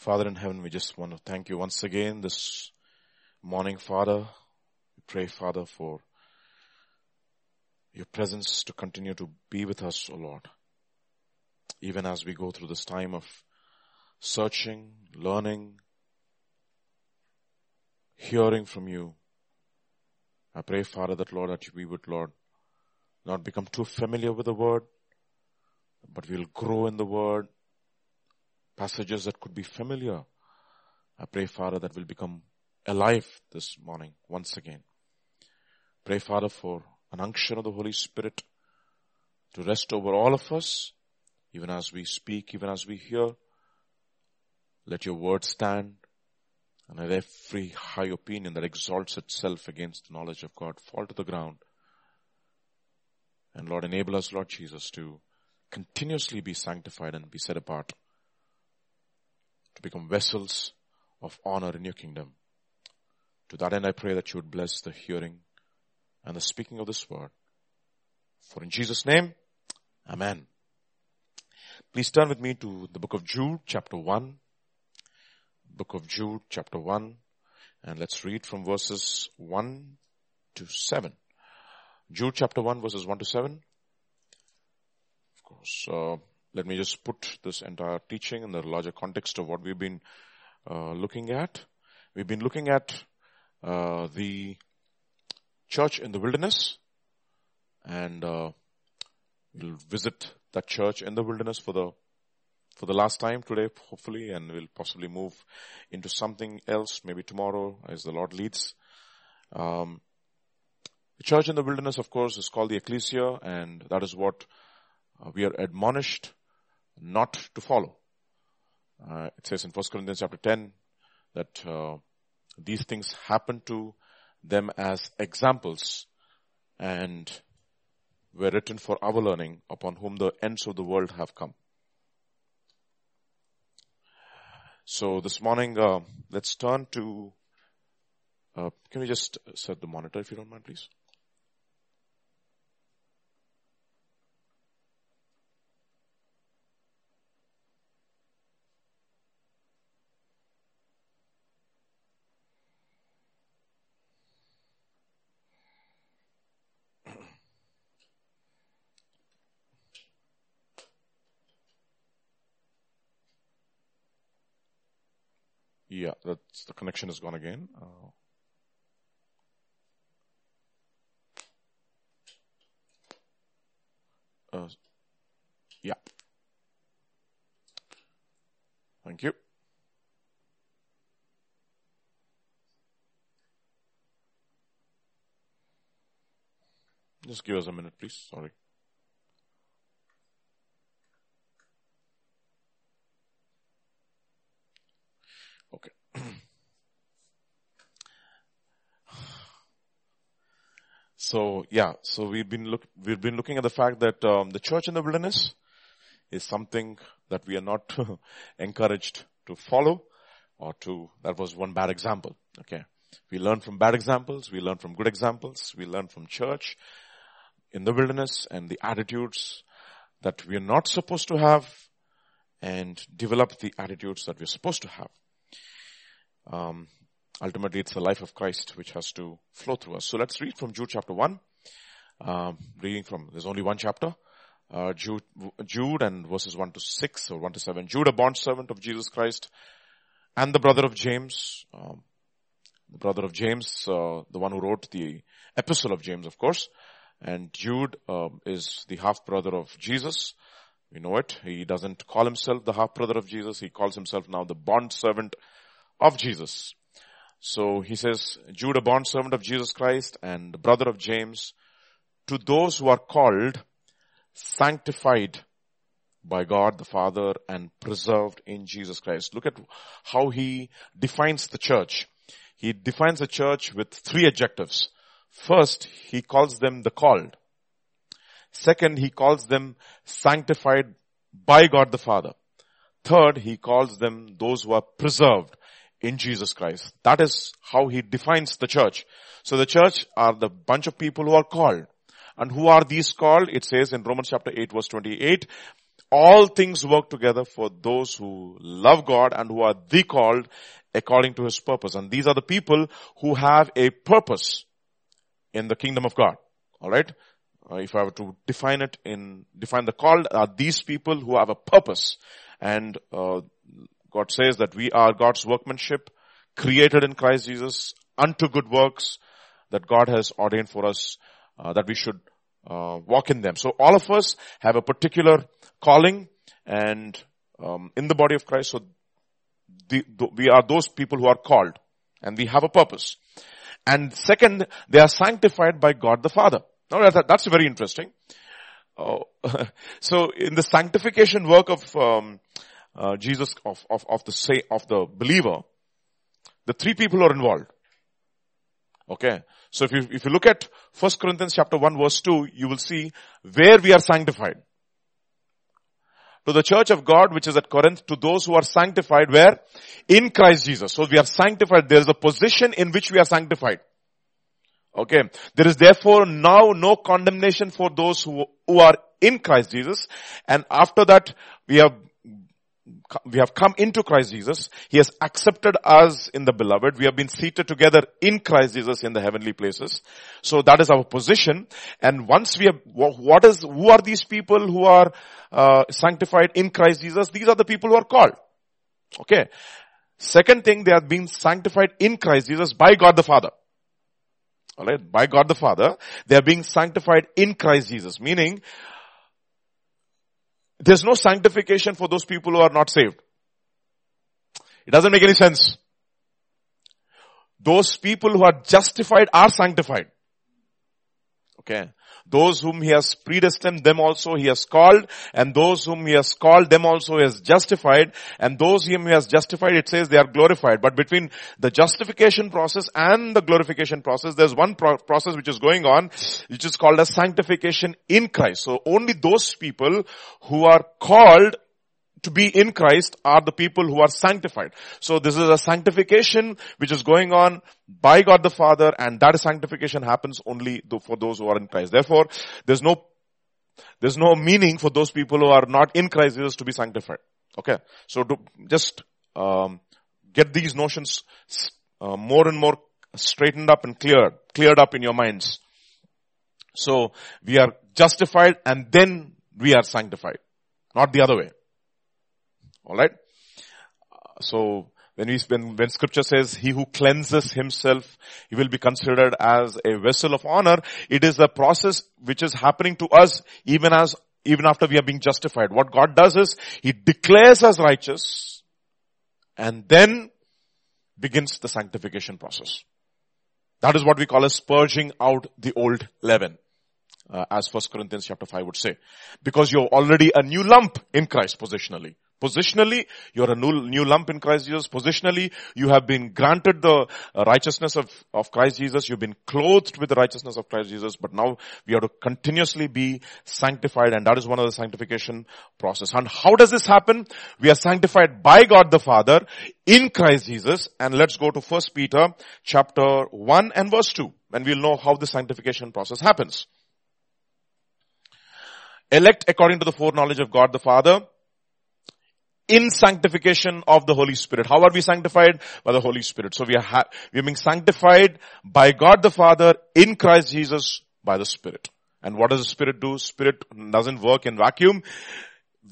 Father in heaven, we just want to thank you once again this morning, Father. We pray, Father, for your presence to continue to be with us, O Lord. Even as we go through this time of searching, learning, hearing from you. I pray, Father, that Lord, that we would, Lord, not become too familiar with the word, but we'll grow in the word. Passages that could be familiar. I pray, Father, that will become alive this morning once again. Pray, Father, for an unction of the Holy Spirit to rest over all of us, even as we speak, even as we hear. Let your word stand and let every high opinion that exalts itself against the knowledge of God fall to the ground. And Lord, enable us, Lord Jesus, to continuously be sanctified and be set apart to become vessels of honor in your kingdom. To that end, I pray that you would bless the hearing and the speaking of this word. For in Jesus' name, Amen. Please turn with me to the book of Jude, chapter 1. Book of Jude, chapter 1. And let's read from verses 1 to 7. Jude chapter 1 verses 1 to 7. Of course, uh, let me just put this entire teaching in the larger context of what we've been uh, looking at. We've been looking at uh, the church in the wilderness and uh, we'll visit that church in the wilderness for the for the last time today hopefully and we'll possibly move into something else maybe tomorrow as the lord leads um, the church in the wilderness of course is called the ecclesia and that is what uh, we are admonished not to follow uh, it says in 1 corinthians chapter 10 that uh, these things happen to them as examples and were written for our learning upon whom the ends of the world have come. So this morning, uh, let's turn to, uh, can we just set the monitor if you don't mind please? Yeah, that's the connection is gone again. Uh, uh, yeah. Thank you. Just give us a minute, please. Sorry. Okay. So yeah, so we've been look we've been looking at the fact that um, the church in the wilderness is something that we are not encouraged to follow or to that was one bad example. Okay. We learn from bad examples, we learn from good examples, we learn from church in the wilderness and the attitudes that we are not supposed to have and develop the attitudes that we're supposed to have. Um, ultimately, it's the life of Christ which has to flow through us. So let's read from Jude chapter 1. Um, reading from, there's only one chapter. Uh, Jude, Jude and verses 1 to 6 or 1 to 7. Jude, a bond servant of Jesus Christ and the brother of James, um, the brother of James, uh, the one who wrote the epistle of James, of course. And Jude um, is the half brother of Jesus. We know it. He doesn't call himself the half brother of Jesus. He calls himself now the bond servant of Jesus. So he says, Jude, a bond servant of Jesus Christ and brother of James, to those who are called, sanctified by God the Father and preserved in Jesus Christ. Look at how he defines the church. He defines the church with three adjectives. First, he calls them the called. Second, he calls them sanctified by God the Father. Third, he calls them those who are preserved in Jesus Christ. That is how he defines the church. So the church are the bunch of people who are called. And who are these called? It says in Romans chapter 8 verse 28, all things work together for those who love God and who are the called according to his purpose. And these are the people who have a purpose in the kingdom of God. Alright? Uh, if I were to define it in, define the called are these people who have a purpose. And, uh, God says that we are God's workmanship created in Christ Jesus unto good works that God has ordained for us, uh, that we should uh, walk in them. So all of us have a particular calling and um, in the body of Christ. So the, the, we are those people who are called and we have a purpose. And second, they are sanctified by God the Father. Now that, that's very interesting. Uh, so in the sanctification work of um, uh, Jesus, of, of, of the say, of the believer, the three people are involved. Okay. So if you, if you look at 1 Corinthians chapter 1 verse 2, you will see where we are sanctified. To the church of God which is at Corinth, to those who are sanctified where? In Christ Jesus. So we are sanctified. There is a position in which we are sanctified. Okay. There is therefore now no condemnation for those who, who are in Christ Jesus. And after that, we have we have come into Christ Jesus. He has accepted us in the beloved. We have been seated together in Christ Jesus in the heavenly places. So that is our position. And once we have, what is, who are these people who are uh, sanctified in Christ Jesus? These are the people who are called. Okay. Second thing, they are being sanctified in Christ Jesus by God the Father. Alright, by God the Father, they are being sanctified in Christ Jesus, meaning there's no sanctification for those people who are not saved. It doesn't make any sense. Those people who are justified are sanctified. Okay. Those whom he has predestined, them also he has called, and those whom he has called, them also he has justified, and those whom he has justified, it says they are glorified. But between the justification process and the glorification process, there's one pro- process which is going on, which is called as sanctification in Christ. So only those people who are called to be in Christ are the people who are sanctified. So this is a sanctification which is going on by God the Father and that sanctification happens only for those who are in Christ. Therefore, there's no, there's no meaning for those people who are not in Christ Jesus to be sanctified. Okay. So to just, um, get these notions uh, more and more straightened up and cleared, cleared up in your minds. So we are justified and then we are sanctified. Not the other way. Alright? So, when we, when, when scripture says, he who cleanses himself, he will be considered as a vessel of honor, it is a process which is happening to us even as, even after we are being justified. What God does is, He declares us righteous, and then begins the sanctification process. That is what we call as purging out the old leaven. Uh, as First Corinthians chapter 5 would say. Because you're already a new lump in Christ positionally. Positionally, you're a new, new lump in Christ Jesus. Positionally, you have been granted the uh, righteousness of, of Christ Jesus. You've been clothed with the righteousness of Christ Jesus. But now we have to continuously be sanctified and that is one of the sanctification process. And how does this happen? We are sanctified by God the Father in Christ Jesus. And let's go to First Peter chapter 1 and verse 2 and we'll know how the sanctification process happens. Elect according to the foreknowledge of God the Father in sanctification of the Holy Spirit. How are we sanctified? By the Holy Spirit. So we are, ha- we are being sanctified by God the Father in Christ Jesus by the Spirit. And what does the Spirit do? Spirit doesn't work in vacuum.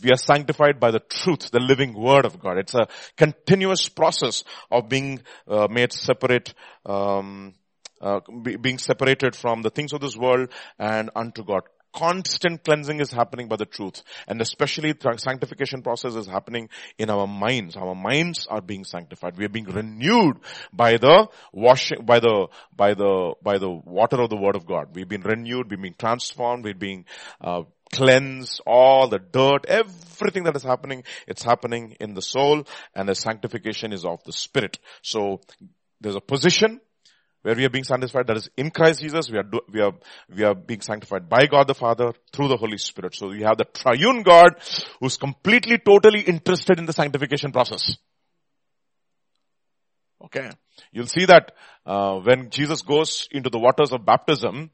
We are sanctified by the truth, the living word of God. It's a continuous process of being uh, made separate, um, uh, be, being separated from the things of this world and unto God constant cleansing is happening by the truth. And especially sanctification process is happening in our minds. Our minds are being sanctified. We are being renewed by the washing, by the, by the, by the water of the word of God. We've been renewed, we've been transformed, we're being, uh, cleanse all the dirt, everything that is happening, it's happening in the soul and the sanctification is of the spirit. So there's a position, where we are being sanctified, that is in Christ Jesus, we are, do, we are, we are being sanctified by God the Father through the Holy Spirit. So we have the triune God who's completely, totally interested in the sanctification process. Okay. You'll see that, uh, when Jesus goes into the waters of baptism,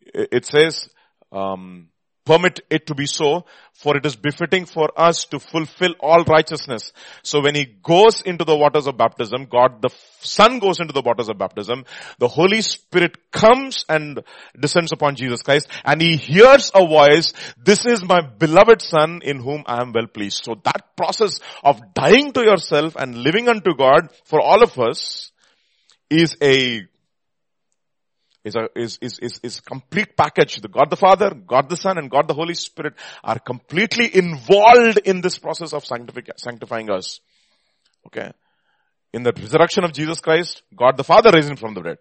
it says, um, permit it to be so, for it is befitting for us to fulfill all righteousness. So when he goes into the waters of baptism, God the Son goes into the waters of baptism, the Holy Spirit comes and descends upon Jesus Christ, and he hears a voice, this is my beloved Son in whom I am well pleased. So that process of dying to yourself and living unto God for all of us is a is a, is, is, is, is complete package. The God the Father, God the Son, and God the Holy Spirit are completely involved in this process of sanctifying us. Okay. In the resurrection of Jesus Christ, God the Father raised him from the dead.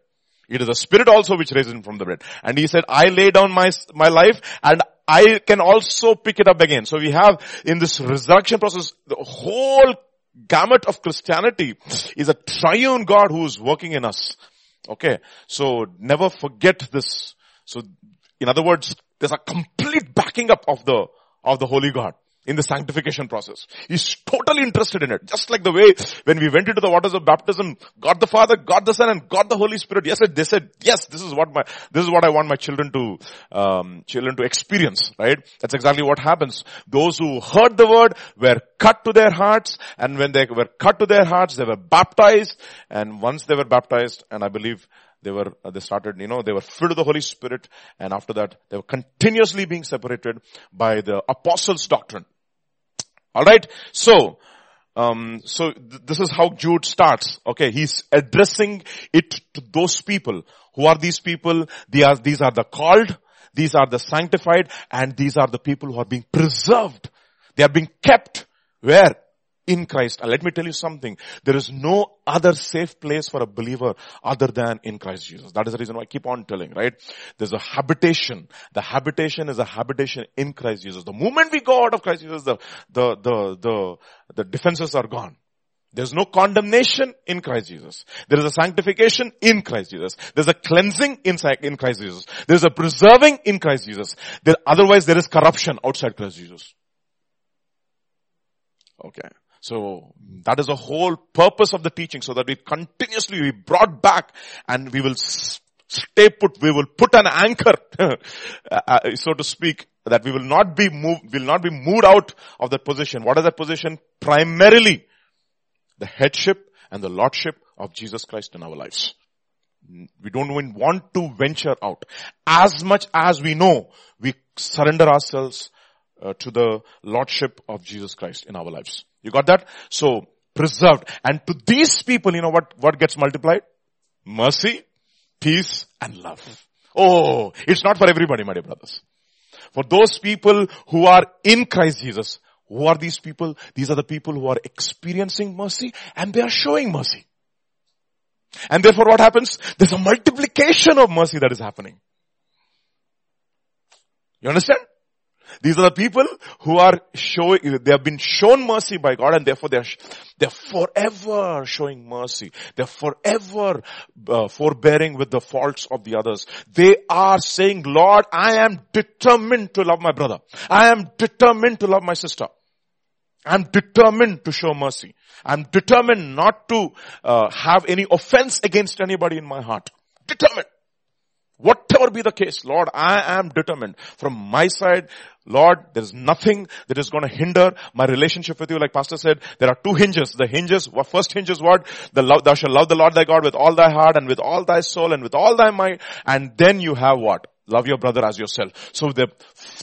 It is the Spirit also which raised him from the dead. And he said, I lay down my, my life and I can also pick it up again. So we have in this resurrection process, the whole gamut of Christianity is a triune God who is working in us. Okay. So never forget this. So in other words, there's a complete backing up of the, of the Holy God in the sanctification process. He's totally interested in it. Just like the way when we went into the waters of baptism, God the Father, God the Son, and God the Holy Spirit. Yes, they said, yes, this is what my, this is what I want my children to, um, children to experience, right? That's exactly what happens. Those who heard the word were cut to their hearts, and when they were cut to their hearts, they were baptized, and once they were baptized, and I believe they were, uh, they started, you know, they were filled with the Holy Spirit, and after that, they were continuously being separated by the apostles' doctrine. Alright? So, um, so th- this is how Jude starts. Okay, he's addressing it to those people. Who are these people? They are, these are the called, these are the sanctified, and these are the people who are being preserved. They are being kept. Where? In Christ. Let me tell you something. There is no other safe place for a believer other than in Christ Jesus. That is the reason why I keep on telling, right? There's a habitation. The habitation is a habitation in Christ Jesus. The moment we go out of Christ Jesus, the, the, the, the, the defenses are gone. There's no condemnation in Christ Jesus. There is a sanctification in Christ Jesus. There's a cleansing in, in Christ Jesus. There's a preserving in Christ Jesus. There, otherwise there is corruption outside Christ Jesus. Okay. So that is the whole purpose of the teaching so that we continuously be brought back and we will stay put, we will put an anchor, uh, so to speak, that we will not be moved, will not be moved out of that position. What is that position? Primarily the headship and the lordship of Jesus Christ in our lives. We don't even want to venture out. As much as we know, we surrender ourselves uh, to the lordship of Jesus Christ in our lives. You got that? So, preserved. And to these people, you know what, what gets multiplied? Mercy, peace, and love. Oh, it's not for everybody, my dear brothers. For those people who are in Christ Jesus, who are these people? These are the people who are experiencing mercy and they are showing mercy. And therefore what happens? There's a multiplication of mercy that is happening. You understand? These are the people who are showing, they have been shown mercy by God and therefore they're, they're forever showing mercy. They're forever uh, forbearing with the faults of the others. They are saying, Lord, I am determined to love my brother. I am determined to love my sister. I'm determined to show mercy. I'm determined not to uh, have any offense against anybody in my heart. Determined. Whatever be the case, Lord, I am determined. From my side, Lord, there is nothing that is going to hinder my relationship with you. Like Pastor said, there are two hinges. The hinges, first hinge is what? The love, thou shalt love the Lord thy God with all thy heart and with all thy soul and with all thy mind. And then you have what? Love your brother as yourself. So the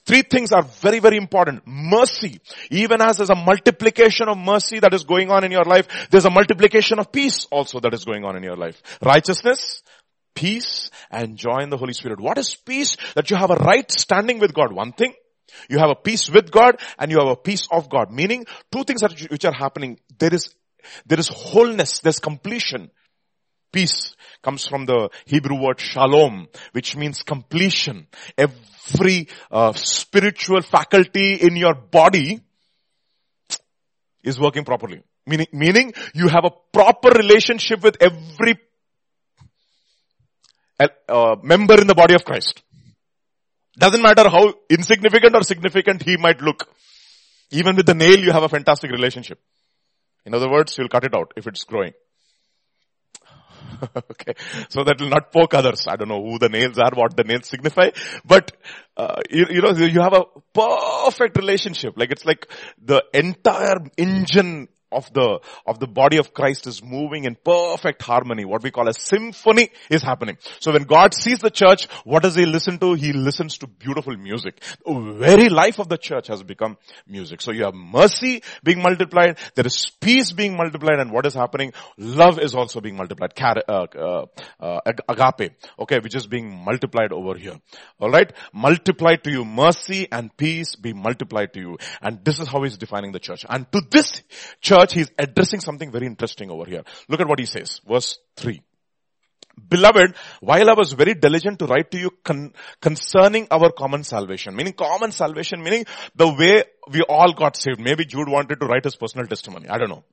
three things are very, very important. Mercy. Even as there's a multiplication of mercy that is going on in your life, there's a multiplication of peace also that is going on in your life. Righteousness, peace and joy in the Holy Spirit. What is peace? That you have a right standing with God. One thing. You have a peace with God and you have a peace of God. Meaning two things which are happening. There is, there is wholeness. There's completion. Peace comes from the Hebrew word shalom, which means completion. Every uh, spiritual faculty in your body is working properly. Meaning, meaning you have a proper relationship with every uh, member in the body of Christ. Doesn't matter how insignificant or significant he might look. Even with the nail, you have a fantastic relationship. In other words, you'll cut it out if it's growing. okay. So that will not poke others. I don't know who the nails are, what the nails signify, but uh, you, you know, you have a perfect relationship. Like it's like the entire engine of the, of the body of Christ is moving in perfect harmony. What we call a symphony is happening. So when God sees the church, what does he listen to? He listens to beautiful music. The very life of the church has become music. So you have mercy being multiplied, there is peace being multiplied, and what is happening? Love is also being multiplied. Uh, uh, uh, agape, okay, which is being multiplied over here. Alright? Multiplied to you mercy and peace be multiplied to you. And this is how he's defining the church. And to this church, church, he's addressing something very interesting over here. Look at what he says. Verse 3. Beloved, while I was very diligent to write to you con- concerning our common salvation, meaning common salvation, meaning the way we all got saved. Maybe Jude wanted to write his personal testimony. I don't know.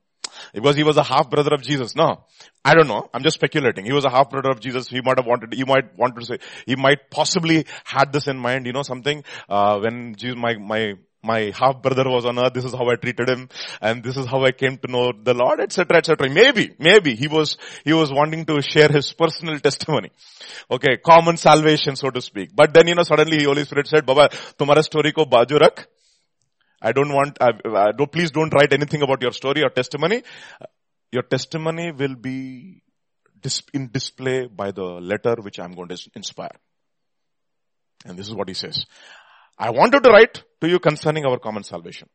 Because he was a half brother of Jesus. No. I don't know. I'm just speculating. He was a half brother of Jesus. He might have wanted, he might want to say, he might possibly had this in mind, you know, something, uh, when Jesus, my, my, my half brother was on earth, this is how I treated him, and this is how I came to know the Lord, etc., etc. Maybe, maybe he was, he was wanting to share his personal testimony. Okay, common salvation, so to speak. But then, you know, suddenly Holy Spirit said, Baba, tumhara story ko rak. I don't want, I, I don't, please don't write anything about your story or testimony. Your testimony will be in display by the letter which I'm going to inspire. And this is what he says. I wanted to write to you concerning our common salvation.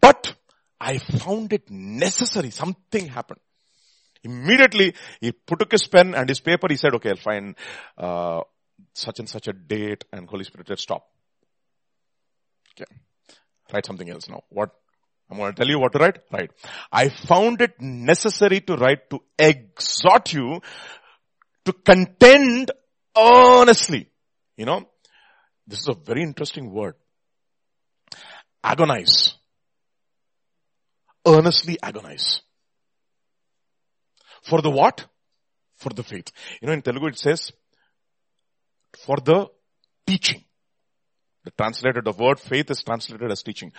But I found it necessary. Something happened. Immediately, he put his pen and his paper. He said, okay, I'll find, uh, such and such a date and Holy Spirit said, stop. Okay. Write something else now. What? I'm going to tell you what to write. Right. I found it necessary to write to exhort you to contend earnestly. You know, this is a very interesting word. Agonize. Earnestly agonize. For the what? For the faith. You know, in Telugu it says, for the teaching. The translated, the word faith is translated as teaching.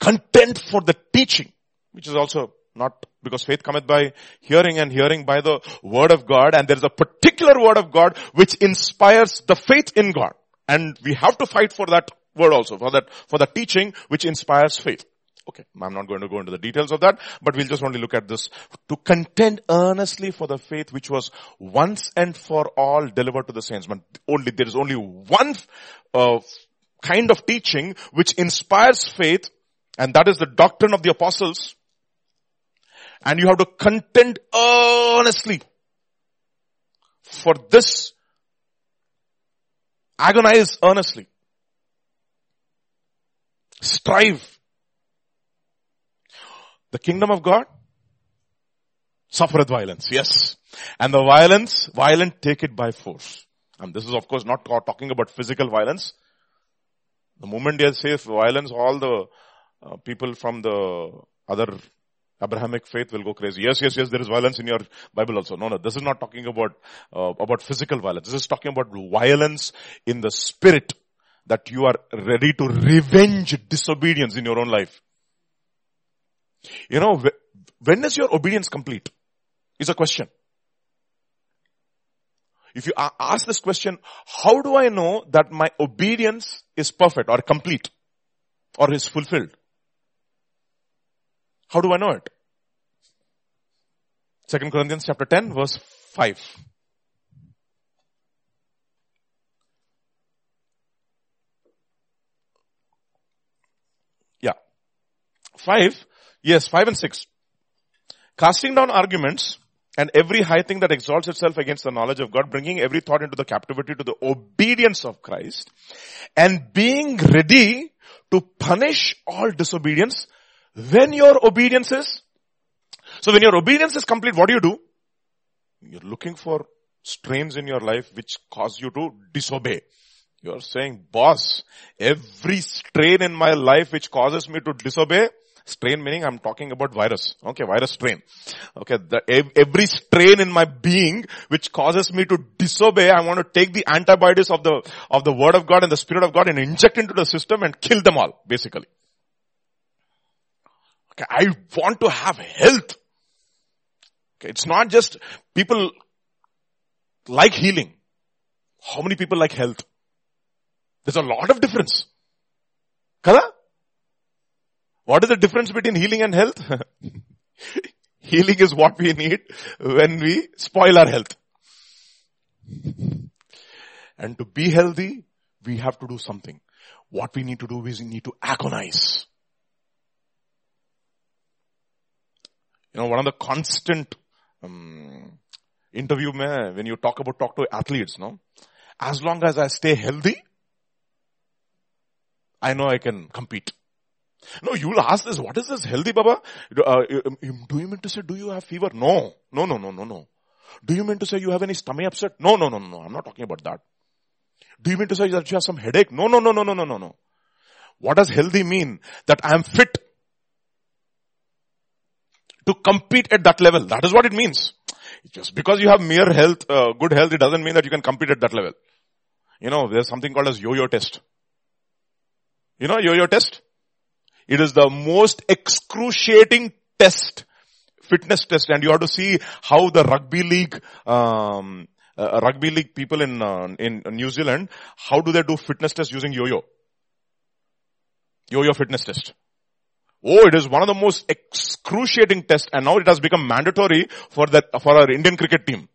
Content for the teaching, which is also not because faith cometh by hearing and hearing by the word of God and there is a particular word of God which inspires the faith in God. And we have to fight for that word also, for that, for the teaching which inspires faith. Okay, I'm not going to go into the details of that, but we'll just only look at this. To contend earnestly for the faith which was once and for all delivered to the saints. But only, there is only one uh, kind of teaching which inspires faith, and that is the doctrine of the apostles. And you have to contend earnestly for this Agonize earnestly. Strive. The kingdom of God suffereth violence. Yes. And the violence, violent take it by force. And this is of course not talking about physical violence. The moment they say violence, all the uh, people from the other Abrahamic faith will go crazy. Yes, yes, yes, there is violence in your Bible also. No, no, this is not talking about, uh, about physical violence. This is talking about violence in the spirit that you are ready to revenge disobedience in your own life. You know, when is your obedience complete? Is a question. If you ask this question, how do I know that my obedience is perfect or complete or is fulfilled? How do I know it? Second Corinthians chapter 10 verse 5. Yeah. 5. Yes, 5 and 6. Casting down arguments and every high thing that exalts itself against the knowledge of God, bringing every thought into the captivity to the obedience of Christ and being ready to punish all disobedience when your obedience is, so when your obedience is complete, what do you do? You're looking for strains in your life which cause you to disobey. You're saying, boss, every strain in my life which causes me to disobey, strain meaning I'm talking about virus. Okay, virus strain. Okay, the, every strain in my being which causes me to disobey, I want to take the antibodies of the, of the word of God and the spirit of God and inject into the system and kill them all, basically. Okay, I want to have health. Okay, it's not just people like healing. How many people like health? There's a lot of difference. Kada? What is the difference between healing and health? healing is what we need when we spoil our health. And to be healthy, we have to do something. What we need to do is we need to agonize. You know, one of the constant um, interview mein, when you talk about talk to athletes, no, as long as I stay healthy, I know I can compete. No, you'll ask this, what is this healthy Baba? Uh, do you mean to say, do you have fever? No. No, no, no, no, no. Do you mean to say you have any stomach upset? No, no, no, no, no. I'm not talking about that. Do you mean to say that you have some headache? No, no, no, no, no, no, no, no. What does healthy mean? That I am fit to compete at that level. That is what it means. Just because you have mere health, uh, good health, it doesn't mean that you can compete at that level. You know, there's something called as yo-yo test. You know yo-yo test? It is the most excruciating test, fitness test, and you have to see how the rugby league, um, uh, rugby league people in uh, in New Zealand, how do they do fitness test using yo-yo? Yo-yo fitness test. Oh, it is one of the most excruciating tests and now it has become mandatory for that, for our Indian cricket team.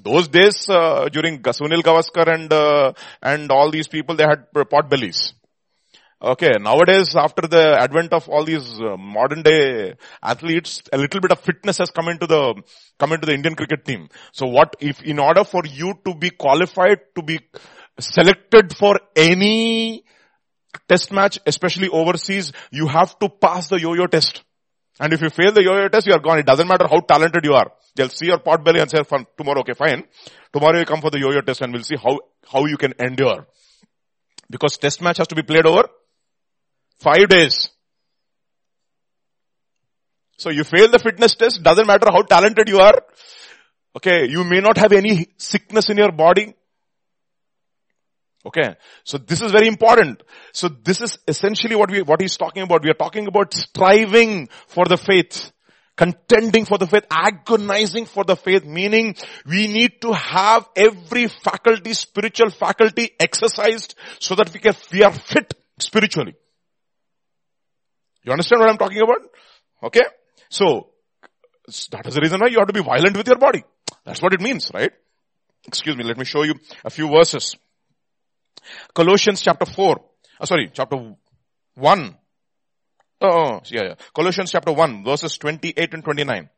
Those days, uh, during Sunil Gavaskar and, uh, and all these people, they had pot bellies. Okay, nowadays after the advent of all these uh, modern day athletes, a little bit of fitness has come into the, come into the Indian cricket team. So what if, in order for you to be qualified to be selected for any test match, especially overseas, you have to pass the yo-yo test. And if you fail the yo-yo test, you are gone. It doesn't matter how talented you are. They'll see your pot belly and say, from tomorrow, okay, fine. Tomorrow you come for the yo-yo test and we'll see how, how you can endure. Because test match has to be played over five days. So you fail the fitness test, doesn't matter how talented you are. Okay, you may not have any sickness in your body. Okay. So this is very important. So this is essentially what we, what he's talking about. We are talking about striving for the faith. Contending for the faith, agonizing for the faith, meaning we need to have every faculty, spiritual faculty exercised so that we can, we are fit spiritually. You understand what I'm talking about? Okay? So, that is the reason why you have to be violent with your body. That's what it means, right? Excuse me, let me show you a few verses. Colossians chapter 4. Oh, sorry, chapter 1. Oh, yeah, yeah. Colossians chapter 1 verses 28 and 29.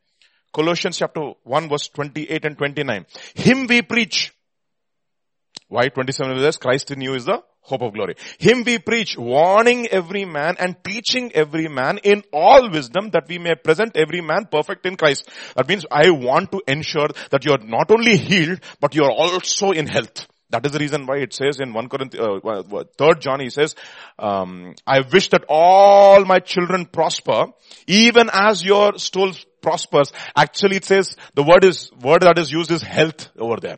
Colossians chapter 1 verse 28 and 29. Him we preach. Why 27 says Christ in you is the hope of glory. Him we preach, warning every man and teaching every man in all wisdom that we may present every man perfect in Christ. That means I want to ensure that you are not only healed, but you are also in health. That is the reason why it says in 1 Corinthians, uh, 3rd John, he says, um, I wish that all my children prosper, even as your soul prospers. Actually it says, the word is, word that is used is health over there.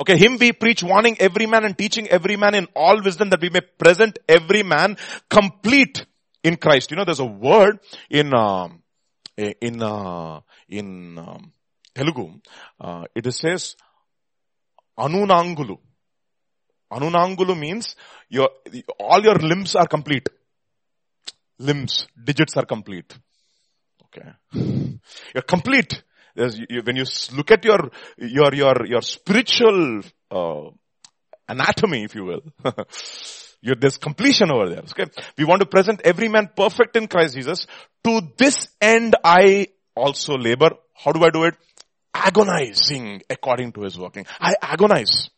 Okay, him we preach warning every man and teaching every man in all wisdom that we may present every man complete in Christ. You know, there's a word in, um, in, uh, in, um, Telugu, uh, it says, Anunangulu. Anunangulu means your, all your limbs are complete. Limbs, digits are complete. Okay. You're complete. You, when you look at your, your, your, your spiritual, uh, anatomy, if you will, there's completion over there. Okay. We want to present every man perfect in Christ Jesus. To this end I also labor. How do I do it? Agonizing according to his working. I agonize.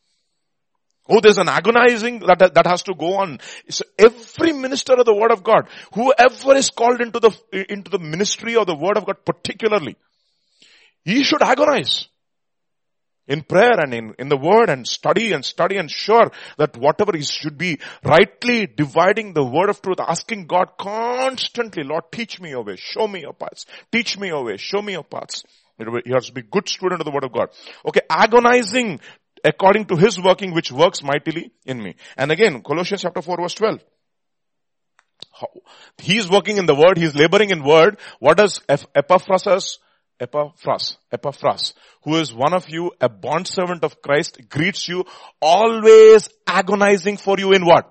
Oh, there's an agonizing that, that has to go on. So every minister of the word of God, whoever is called into the, into the ministry of the word of God particularly, he should agonize in prayer and in, in the word and study and study and sure that whatever he should be rightly dividing the word of truth, asking God constantly, Lord, teach me your way, show me your paths, teach me your way, show me your paths. He has to be good student of the word of God. Okay, agonizing according to his working which works mightily in me. And again, Colossians chapter 4 verse 12. He is working in the word, he is laboring in word. What does Epaphras Epaphras, Epaphras, who is one of you, a bondservant of Christ, greets you, always agonizing for you in what?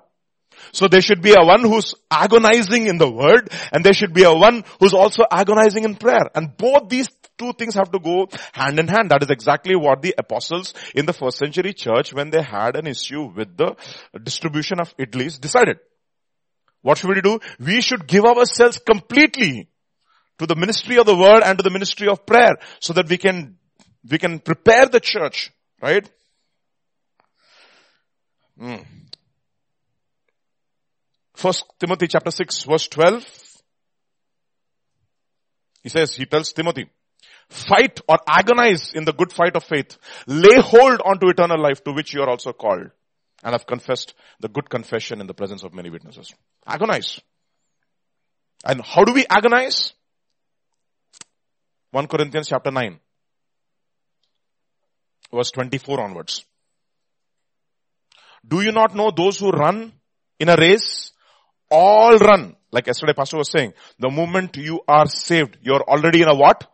So there should be a one who's agonizing in the word and there should be a one who's also agonizing in prayer. And both these two things have to go hand in hand. That is exactly what the apostles in the first century church when they had an issue with the distribution of idlis decided. What should we do? We should give ourselves completely to the ministry of the word and to the ministry of prayer so that we can, we can prepare the church, right? Mm. First Timothy chapter 6 verse 12. He says, he tells Timothy, fight or agonize in the good fight of faith. Lay hold onto eternal life to which you are also called and have confessed the good confession in the presence of many witnesses. Agonize. And how do we agonize? 1 Corinthians chapter 9 verse 24 onwards. Do you not know those who run in a race all run. Like yesterday pastor was saying, the moment you are saved, you're already in a what?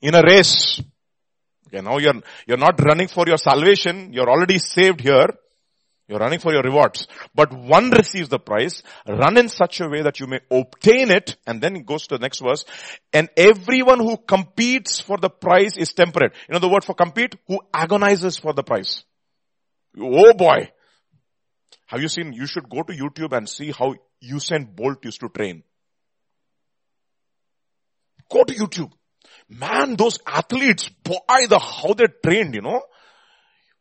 In a race. Okay, now you're, you're not running for your salvation, you're already saved here. You're running for your rewards. But one receives the prize, run in such a way that you may obtain it, and then it goes to the next verse, and everyone who competes for the prize is temperate. You know the word for compete? Who agonizes for the prize. Oh boy. Have you seen, you should go to YouTube and see how Usain Bolt used to train. Go to YouTube. Man, those athletes, boy, the, how they trained, you know.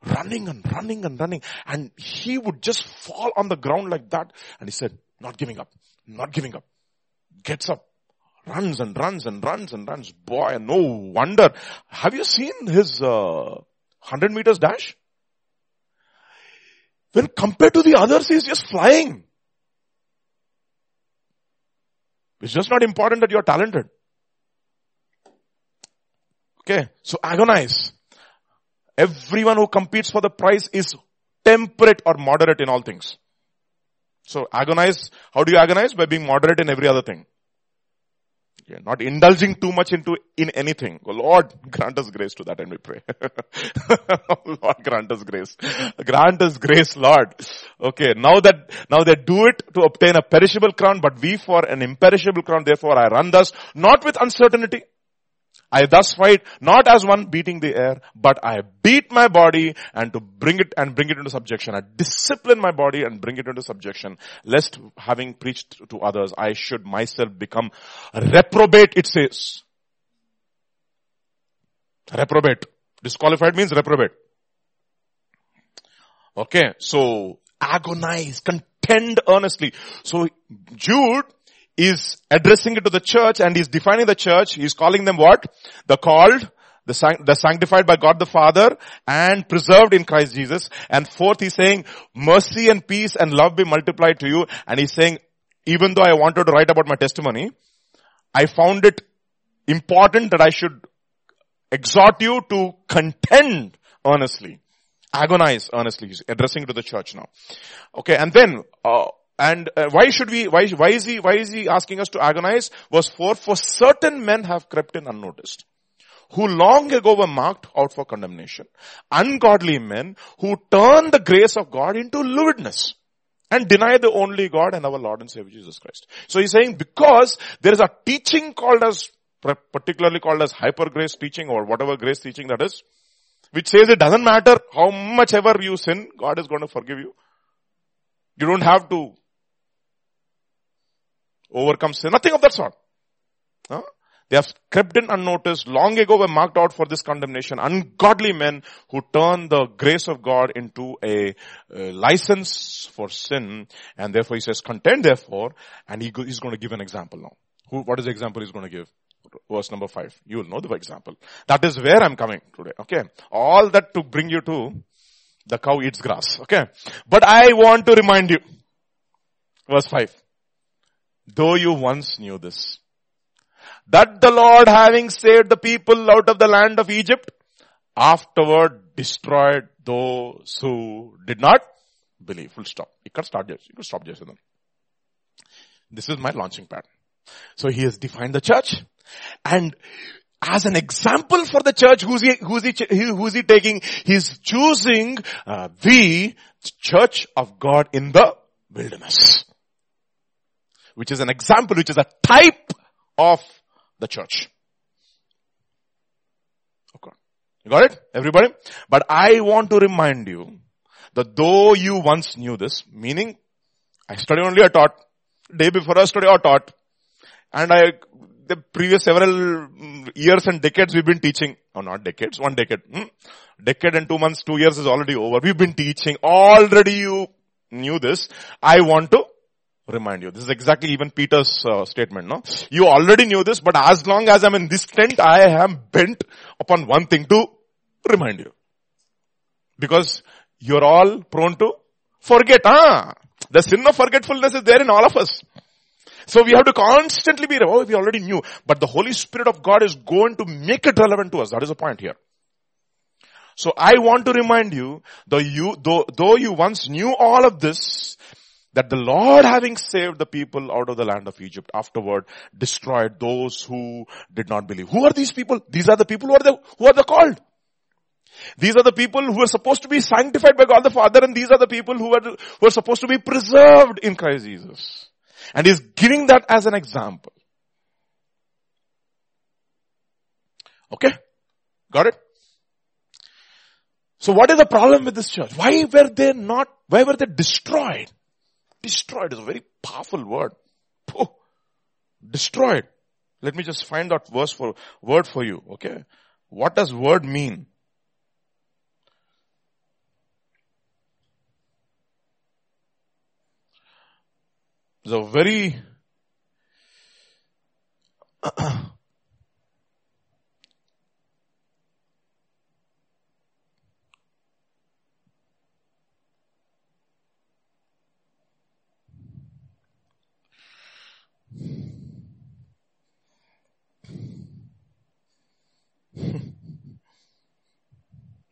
Running and running and running. And he would just fall on the ground like that. And he said, not giving up, not giving up. Gets up, runs and runs and runs and runs. Boy, no wonder. Have you seen his uh, 100 meters dash? When compared to the others, he's just flying. It's just not important that you're talented. Okay, so agonize. Everyone who competes for the prize is temperate or moderate in all things. So agonize, how do you agonize? By being moderate in every other thing. Not indulging too much into in anything. Oh, Lord, grant us grace to that and we pray. Oh, Lord, grant us grace. Grant us grace, Lord. Okay, now that, now they do it to obtain a perishable crown, but we for an imperishable crown, therefore I run thus, not with uncertainty, I thus fight not as one beating the air, but I beat my body and to bring it and bring it into subjection. I discipline my body and bring it into subjection, lest having preached to others, I should myself become reprobate, it says. Reprobate. Disqualified means reprobate. Okay, so agonize, contend earnestly. So Jude is addressing it to the church and he's defining the church. He's calling them what? The called, the, sanctified by God the Father and preserved in Christ Jesus. And fourth, he's saying mercy and peace and love be multiplied to you. And he's saying, even though I wanted to write about my testimony, I found it important that I should exhort you to contend earnestly agonize earnestly. He's addressing to the church now. Okay, and then uh, and uh, why should we, why, why is he, why is he asking us to agonize? Verse 4, for certain men have crept in unnoticed, who long ago were marked out for condemnation. Ungodly men who turn the grace of God into lewdness and deny the only God and our Lord and Savior Jesus Christ. So he's saying because there is a teaching called as, particularly called as hyper grace teaching or whatever grace teaching that is, which says it doesn't matter how much ever you sin, God is going to forgive you. You don't have to overcome sin. Nothing of that sort. They have crept in unnoticed, long ago were marked out for this condemnation. Ungodly men who turn the grace of God into a, a license for sin. And therefore he says, contend therefore. And he, he's going to give an example now. Who, what is the example he's going to give? Verse number five. You will know the example. That is where I'm coming today. Okay. All that to bring you to the cow eats grass. Okay. But I want to remind you. Verse five. Though you once knew this. That the Lord having saved the people out of the land of Egypt, afterward destroyed those who did not believe. Full stop. You can start this. You can stop this. This is my launching pad. So he has defined the church and as an example for the church, who's he, who's he, who's he taking? He's choosing uh, the church of God in the wilderness. Which is an example, which is a type of the church. Okay. You got it? Everybody? But I want to remind you that though you once knew this, meaning I study only a taught, day before I study I taught, and I the previous several mm, years and decades we've been teaching, or not decades, one decade, hmm? decade and two months, two years is already over. We've been teaching, already you knew this. I want to remind you. This is exactly even Peter's uh, statement, no? You already knew this, but as long as I'm in this tent, I am bent upon one thing to remind you. Because you're all prone to forget, ah. The sin of forgetfulness is there in all of us. So we have to constantly be, oh, we already knew. But the Holy Spirit of God is going to make it relevant to us. That is the point here. So I want to remind you, though you, though, though you once knew all of this, that the Lord having saved the people out of the land of Egypt afterward destroyed those who did not believe. Who are these people? These are the people who are the, who are the called. These are the people who are supposed to be sanctified by God the Father and these are the people who are, who are supposed to be preserved in Christ Jesus. And he's giving that as an example. Okay? Got it? So what is the problem with this church? Why were they not, why were they destroyed? Destroyed is a very powerful word. Oh, destroyed. Let me just find that verse for, word for you, okay? What does word mean? It's a very uh,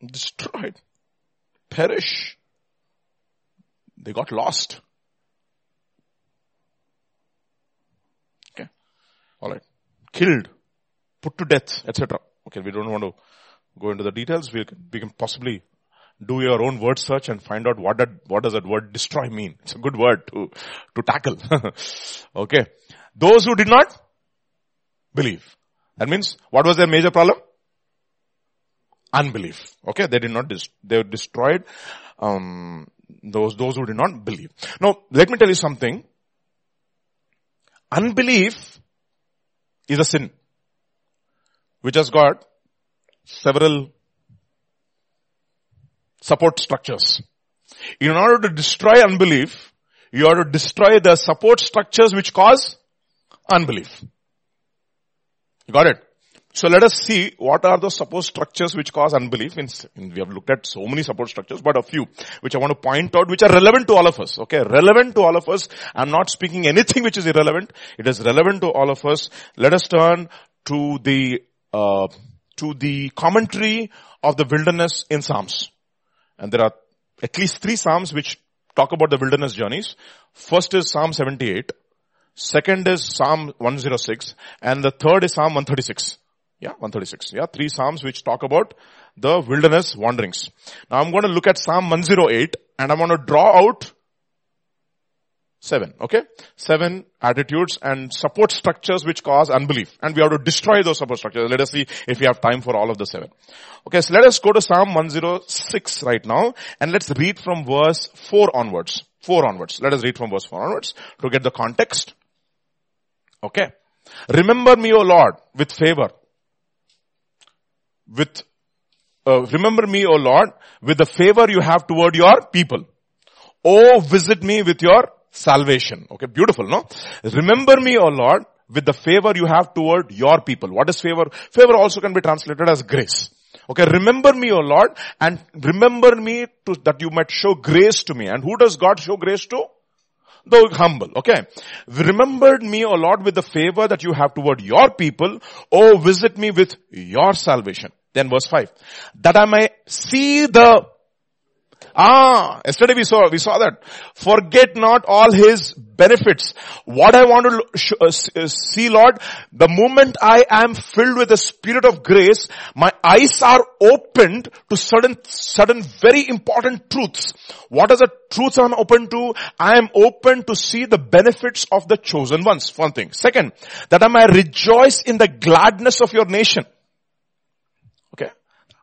destroyed, perish. They got lost. Okay. Alright. Killed, put to death, etc. Okay, we don't want to go into the details. We can, we can possibly do your own word search and find out what that, what does that word destroy mean. It's a good word to, to tackle. okay. Those who did not believe. That means, what was their major problem? Unbelief. Okay, they did not, dis- they destroyed, um, those, those who did not believe. Now, let me tell you something. Unbelief is a sin which has got several support structures. In order to destroy unbelief, you have to destroy the support structures which cause unbelief. You got it? So let us see what are the support structures which cause unbelief. We have looked at so many support structures, but a few which I want to point out which are relevant to all of us. Okay, relevant to all of us. I'm not speaking anything which is irrelevant. It is relevant to all of us. Let us turn to the uh, to the commentary of the wilderness in Psalms, and there are at least three Psalms which talk about the wilderness journeys. First is Psalm 78. Second is Psalm 106 and the third is Psalm 136. Yeah, 136. Yeah, three Psalms which talk about the wilderness wanderings. Now I'm going to look at Psalm 108 and I'm going to draw out seven, okay? Seven attitudes and support structures which cause unbelief. And we have to destroy those support structures. Let us see if we have time for all of the seven. Okay, so let us go to Psalm 106 right now and let's read from verse 4 onwards. 4 onwards. Let us read from verse 4 onwards to get the context. Okay. Remember me, O Lord, with favor with, uh, remember me, O Lord, with the favor you have toward your people. Oh, visit me with your salvation. Okay, beautiful, no? Remember me, O Lord, with the favor you have toward your people. What is favor? Favor also can be translated as grace. Okay, remember me, O Lord, and remember me to, that you might show grace to me. And who does God show grace to? The humble. Okay. Remembered me, O Lord, with the favor that you have toward your people. Oh, visit me with your salvation. Then verse 5. That I may see the Ah, yesterday we saw, we saw that. Forget not all his benefits. What I want to uh, uh, see Lord, the moment I am filled with the spirit of grace, my eyes are opened to certain, certain very important truths. What are the truths I'm open to? I am open to see the benefits of the chosen ones. One thing. Second, that I may rejoice in the gladness of your nation.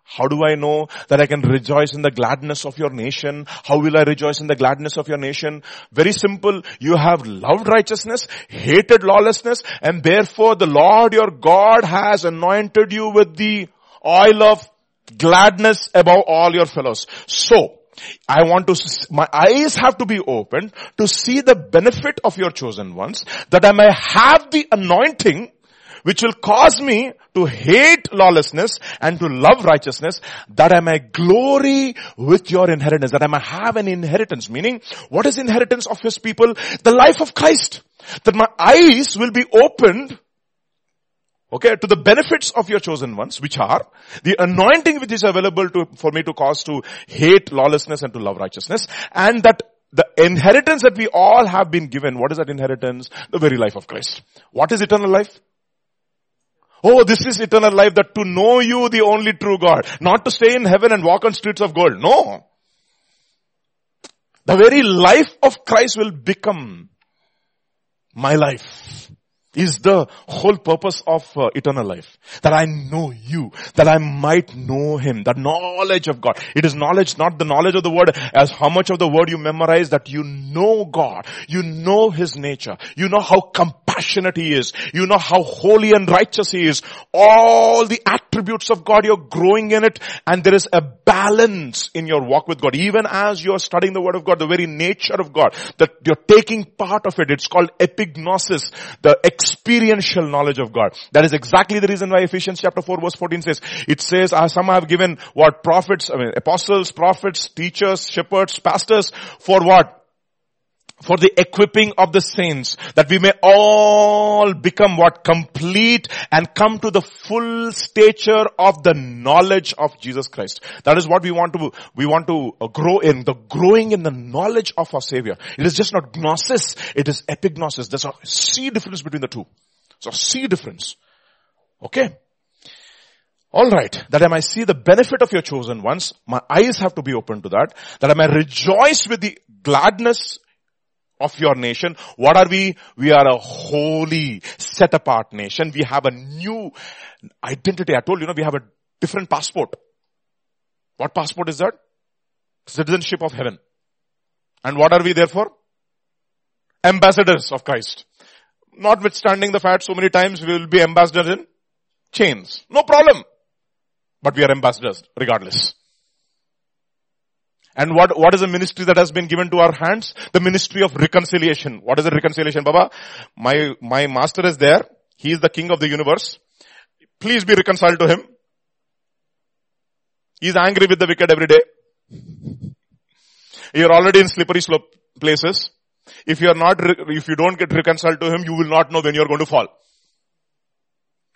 How do I know that I can rejoice in the gladness of your nation? How will I rejoice in the gladness of your nation? Very simple. You have loved righteousness, hated lawlessness, and therefore the Lord your God has anointed you with the oil of gladness above all your fellows. So, I want to, my eyes have to be opened to see the benefit of your chosen ones, that I may have the anointing which will cause me to hate lawlessness and to love righteousness that I may glory with your inheritance, that I may have an inheritance. Meaning, what is inheritance of his people? The life of Christ. That my eyes will be opened Okay, to the benefits of your chosen ones, which are the anointing which is available to, for me to cause to hate lawlessness and to love righteousness, and that the inheritance that we all have been given, what is that inheritance? The very life of Christ. What is eternal life? Oh, this is eternal life that to know you, the only true God. Not to stay in heaven and walk on streets of gold. No. The very life of Christ will become my life is the whole purpose of uh, eternal life. That I know you, that I might know him, the knowledge of God. It is knowledge, not the knowledge of the word as how much of the word you memorize that you know God. You know his nature. You know how compassionate he is. You know how holy and righteous he is. All the attributes of God, you're growing in it and there is a balance in your walk with God. Even as you're studying the word of God, the very nature of God, that you're taking part of it. It's called epignosis, the experiential knowledge of God. That is exactly the reason why Ephesians chapter 4 verse 14 says, it says, uh, some have given what prophets, I mean, apostles, prophets, teachers, shepherds, pastors, for what? For the equipping of the saints that we may all become what complete and come to the full stature of the knowledge of Jesus Christ. That is what we want to, we want to uh, grow in, the growing in the knowledge of our savior. It is just not gnosis, it is epignosis. There's a sea difference between the two. So sea difference. Okay. Alright, that I might see the benefit of your chosen ones, my eyes have to be open to that, that I may rejoice with the gladness of your nation. What are we? We are a holy, set apart nation. We have a new identity. I told you, know, we have a different passport. What passport is that? Citizenship of heaven. And what are we therefore? Ambassadors of Christ. Notwithstanding the fact so many times we will be ambassadors in chains. No problem. But we are ambassadors regardless. And what, what is the ministry that has been given to our hands? The ministry of reconciliation. What is the reconciliation, Baba? My, my master is there. He is the king of the universe. Please be reconciled to him. He is angry with the wicked every day. You're already in slippery slope places. If you are not, if you don't get reconciled to him, you will not know when you're going to fall.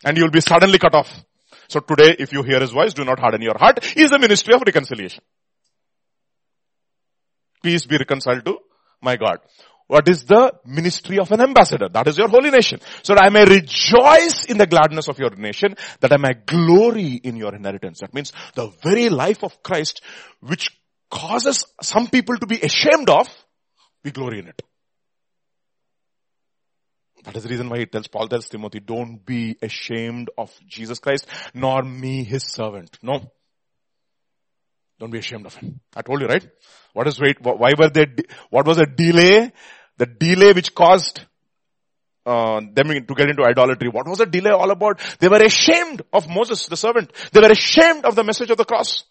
And you will be suddenly cut off. So today, if you hear his voice, do not harden your heart. He is the ministry of reconciliation. Peace be reconciled to my God. What is the ministry of an ambassador? That is your holy nation. So that I may rejoice in the gladness of your nation, that I may glory in your inheritance. That means the very life of Christ, which causes some people to be ashamed of, we glory in it. That is the reason why he tells, Paul tells Timothy, don't be ashamed of Jesus Christ, nor me, his servant. No. Don't be ashamed of him. I told you, right? What is wait? Why were they? What was the delay? The delay which caused uh, them to get into idolatry. What was the delay all about? They were ashamed of Moses, the servant. They were ashamed of the message of the cross.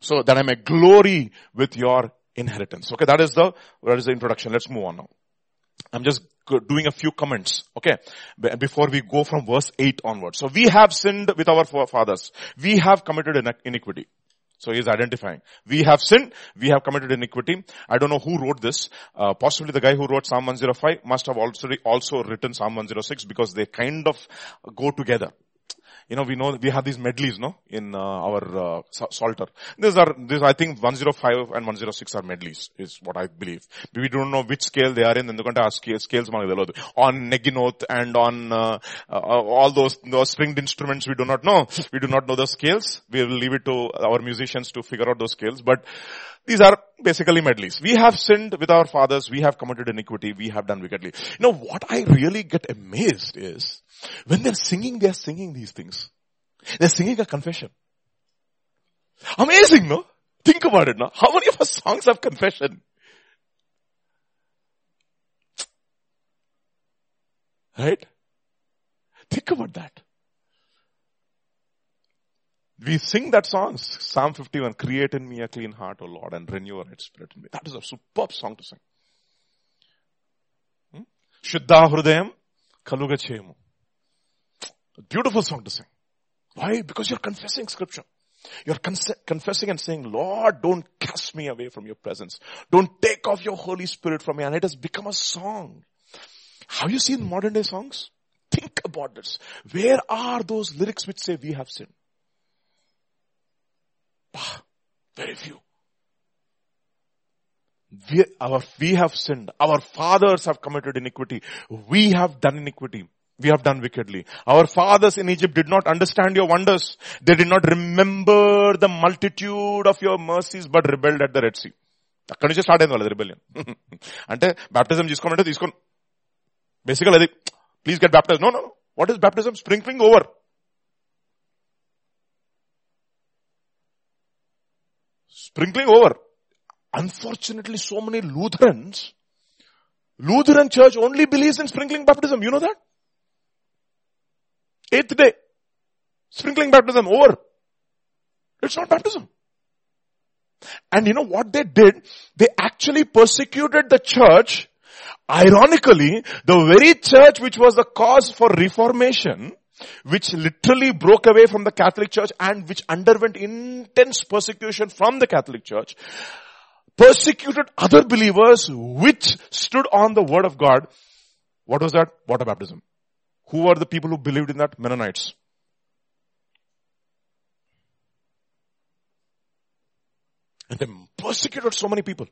So that I may glory with your inheritance. Okay, that is the that is the introduction. Let's move on now. I'm just doing a few comments, okay, before we go from verse 8 onwards. So we have sinned with our fathers. We have committed iniquity. So he is identifying. We have sinned. We have committed iniquity. I don't know who wrote this. Uh, possibly the guy who wrote Psalm 105 must have also, also written Psalm 106 because they kind of go together you know, we know we have these medleys, no, in uh, our uh, Psalter. These are, these I think 105 and 106 are medleys, is what I believe. We don't know which scale they are in, ఎందుకంటే ఆ scale, scales మనకు తెలియదు. On Neginoth and on uh, uh, all those, those stringed instruments we do not know. We do not know the scales. We will leave it to our musicians to figure out those scales. Basically medleys. We have sinned with our fathers. We have committed iniquity. We have done wickedly. You know, what I really get amazed is, when they're singing, they're singing these things. They're singing a confession. Amazing, no? Think about it now. How many of our songs have confession? Right? Think about that. We sing that song, Psalm 51, create in me a clean heart, O Lord, and renew a right spirit in me. That is a superb song to sing. Hmm? Shuddha Hrudayam Kalugachemu. A beautiful song to sing. Why? Because you're confessing scripture. You're confessing and saying, Lord, don't cast me away from your presence. Don't take off your Holy Spirit from me. And it has become a song. Have you seen modern day songs? Think about this. Where are those lyrics which say we have sinned? Ah, very few. We, our, we have sinned. Our fathers have committed iniquity. We have done iniquity. We have done wickedly. Our fathers in Egypt did not understand your wonders. They did not remember the multitude of your mercies but rebelled at the Red Sea. అక్కడి నుంచి start అయింది వాళ్ళది rebellion అంటే baptism తీసుకోమంటే తీసుకోండి బేసికల్ అది please get baptized no no what is baptism sprinkling over sprinkling over. Unfortunately, so many Lutherans, Lutheran church only believes in sprinkling baptism. You know that? Eighth day. Sprinkling baptism over. It's not baptism. And you know what they did? They actually persecuted the church. Ironically, the very church which was the cause for reformation, which literally broke away from the Catholic Church and which underwent intense persecution from the Catholic Church, persecuted other believers which stood on the word of God. What was that? Water baptism. Who were the people who believed in that? Mennonites. And they persecuted so many people.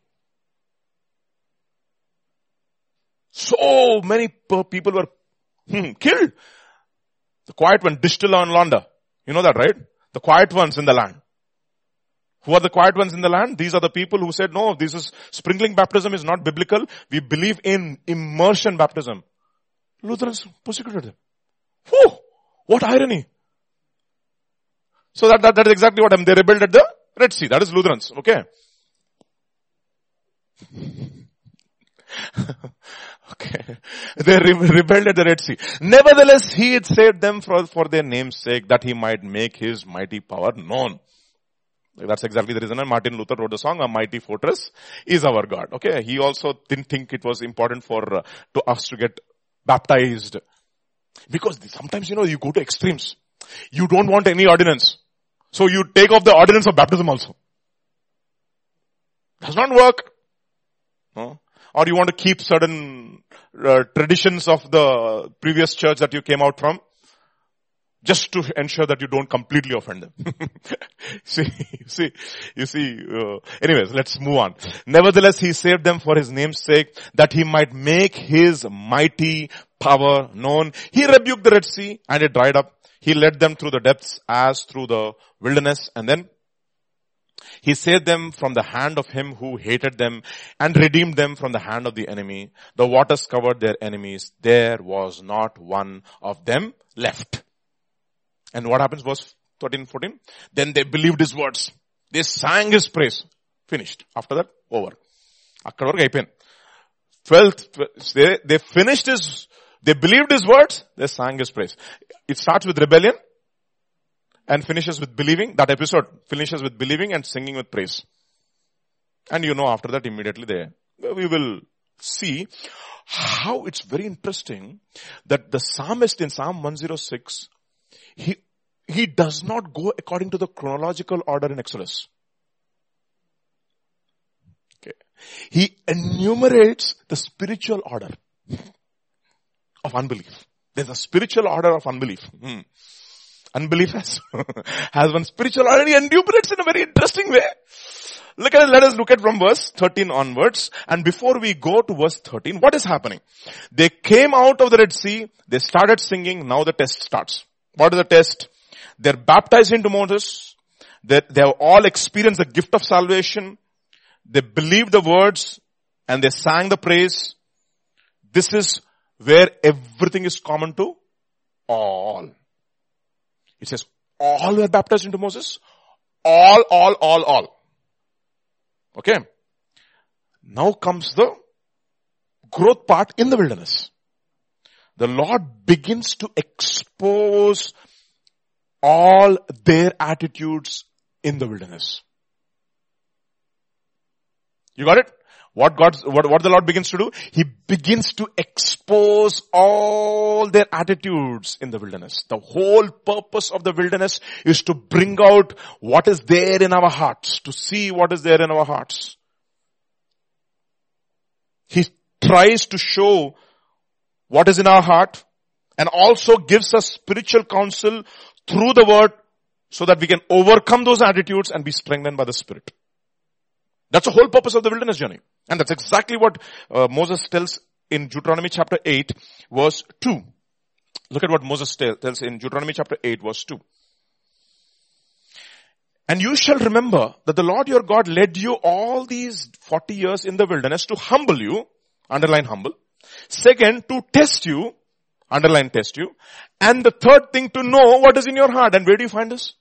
So many people were hmm, killed. The quiet one, Die Stillen im Lande. You know that, right? The quiet ones in the land. Who are the quiet ones in the land? These are the people who said, no, this is, sprinkling baptism is not biblical. We believe in immersion baptism. Lutherans persecuted them. Whew! What irony. So that, that, that is exactly what happened. They rebelled at the Red Sea. That is Lutherans. Okay. okay. They rebelled at the Red Sea. Nevertheless, he had saved them for, for their name's sake that he might make his mighty power known. That's exactly the reason Martin Luther wrote the song, A Mighty Fortress is Our God. Okay. He also didn't think it was important for uh, to us to get baptized. Because sometimes, you know, you go to extremes. You don't want any ordinance. So you take off the ordinance of baptism also. Does not work. No? Or you want to keep certain uh, traditions of the previous church that you came out from just to ensure that you don't completely offend them. see, see, you see, uh, anyways, let's move on. Nevertheless, he saved them for his name's sake, that he might make his mighty power known. He rebuked the Red Sea and it dried up. He led them through the depths as through the wilderness and then he saved them from the hand of him who hated them and redeemed them from the hand of the enemy. The waters covered their enemies. There was not one of them left. And what happens verse 13, 14? Then they believed his words. They sang his praise. Finished. After that, over. అక్కడ వరకు అయిపోయింది twelfth they, they finished his they believed his words they sang his praise it starts with rebellion and finishes with believing that episode finishes with believing and singing with praise and you know after that immediately there we will see how it's very interesting that the psalmist in psalm 106 he he does not go according to the chronological order in Exodus. Okay. He enumerates the spiritual order of unbelief. There's a spiritual order of unbelief. Hmm. Unbelief has, has one spiritual identity and operates in a very interesting way. Look at it, let us look at from verse 13 onwards. And before we go to verse 13, what is happening? They came out of the Red Sea, they started singing, now the test starts. What is the test? They're baptized into Moses. They, they have all experienced the gift of salvation. They believed the words and they sang the praise. This is where everything is common to all. It says all were baptized into Moses. All, all, all, all. Okay. Now comes the growth part in the wilderness. The Lord begins to expose all their attitudes in the wilderness. You got it? What God, what, what the Lord begins to do? He begins to expose all their attitudes in the wilderness. The whole purpose of the wilderness is to bring out what is there in our hearts, to see what is there in our hearts. He tries to show what is in our heart and also gives us spiritual counsel through the word so that we can overcome those attitudes and be strengthened by the spirit. That's the whole purpose of the wilderness journey. And that's exactly what uh, Moses tells in Deuteronomy chapter 8 verse 2. Look at what Moses tells in Deuteronomy chapter 8 verse 2. And you shall remember that the Lord your God led you all these 40 years in the wilderness to humble you, underline humble. Second, to test you, underline test you. And the third thing to know what is in your heart. And where do you find this?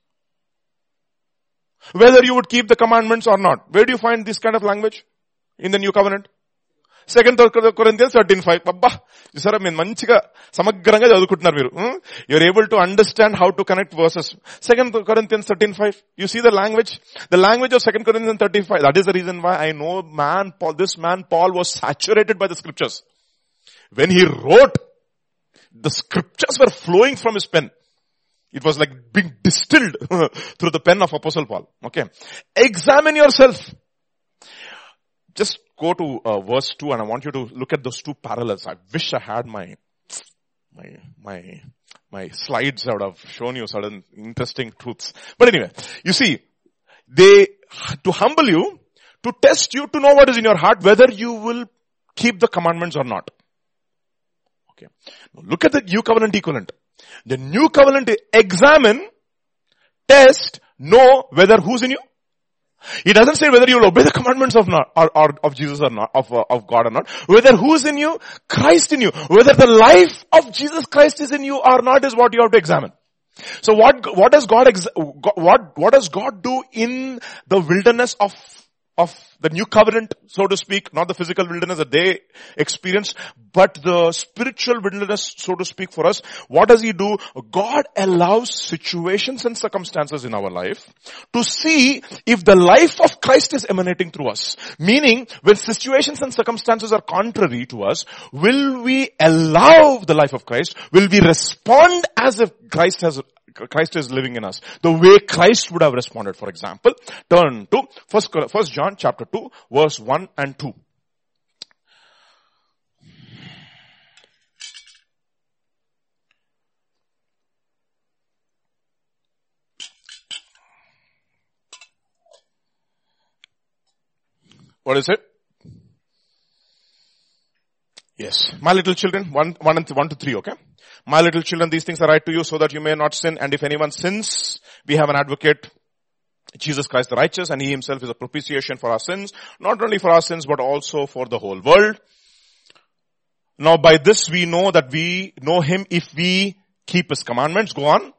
Whether you would keep the commandments or not. Where do you find this kind of language? In the new covenant? Second Corinthians thirteen five అబ్బా చూసారా మీరు మంచిగా సమగ్రంగా చదువుకుంటున్నారు మీరు you're able to understand how to connect verses second Corinthians thirteen five you see the language the language of second Corinthians thirty five that is the reason why I know man Paul this man Paul was saturated by the scriptures when he wrote the scriptures were flowing from his pen. It was like being distilled through the pen of Apostle Paul. Okay. Examine yourself. just go to uh, verse 2 and I want you to look at those two parallels. I wish I had my, my, my, my slides I would have shown you certain interesting truths. But anyway, you see, they, to humble you, to test you, to know what is in your heart, whether you will keep the commandments or not. Okay. Now look at the new covenant equivalent. The new covenant examine, test, know whether who's in you. He doesn't say whether you'll obey the commandments of not, or, or of Jesus or not, of, uh, of God or not. Whether who's in you, Christ in you. Whether the life of Jesus Christ is in you or not is what you have to examine. So what, what does God, ex- what, what does God do in the wilderness of of the new covenant, so to speak, not the physical wilderness that they experienced, but the spiritual wilderness, so to speak, for us. What does he do? God allows situations and circumstances in our life to see if the life of Christ is emanating through us. Meaning, when situations and circumstances are contrary to us, will we allow the life of Christ? Will we respond as if Christ has Christ is living in us. The way Christ would have responded, for example. Turn to first, first John chapter 2 verse 1 and 2. What is it? Yes. My little children, one, one and one to three, okay? My little children, these things are right to you so that you may not sin. And if anyone sins, we have an advocate, Jesus Christ the righteous, and he himself is a propitiation for our sins, not only for our sins, but also for the whole world. Now by this we know that we know him if we keep his commandments. Go on.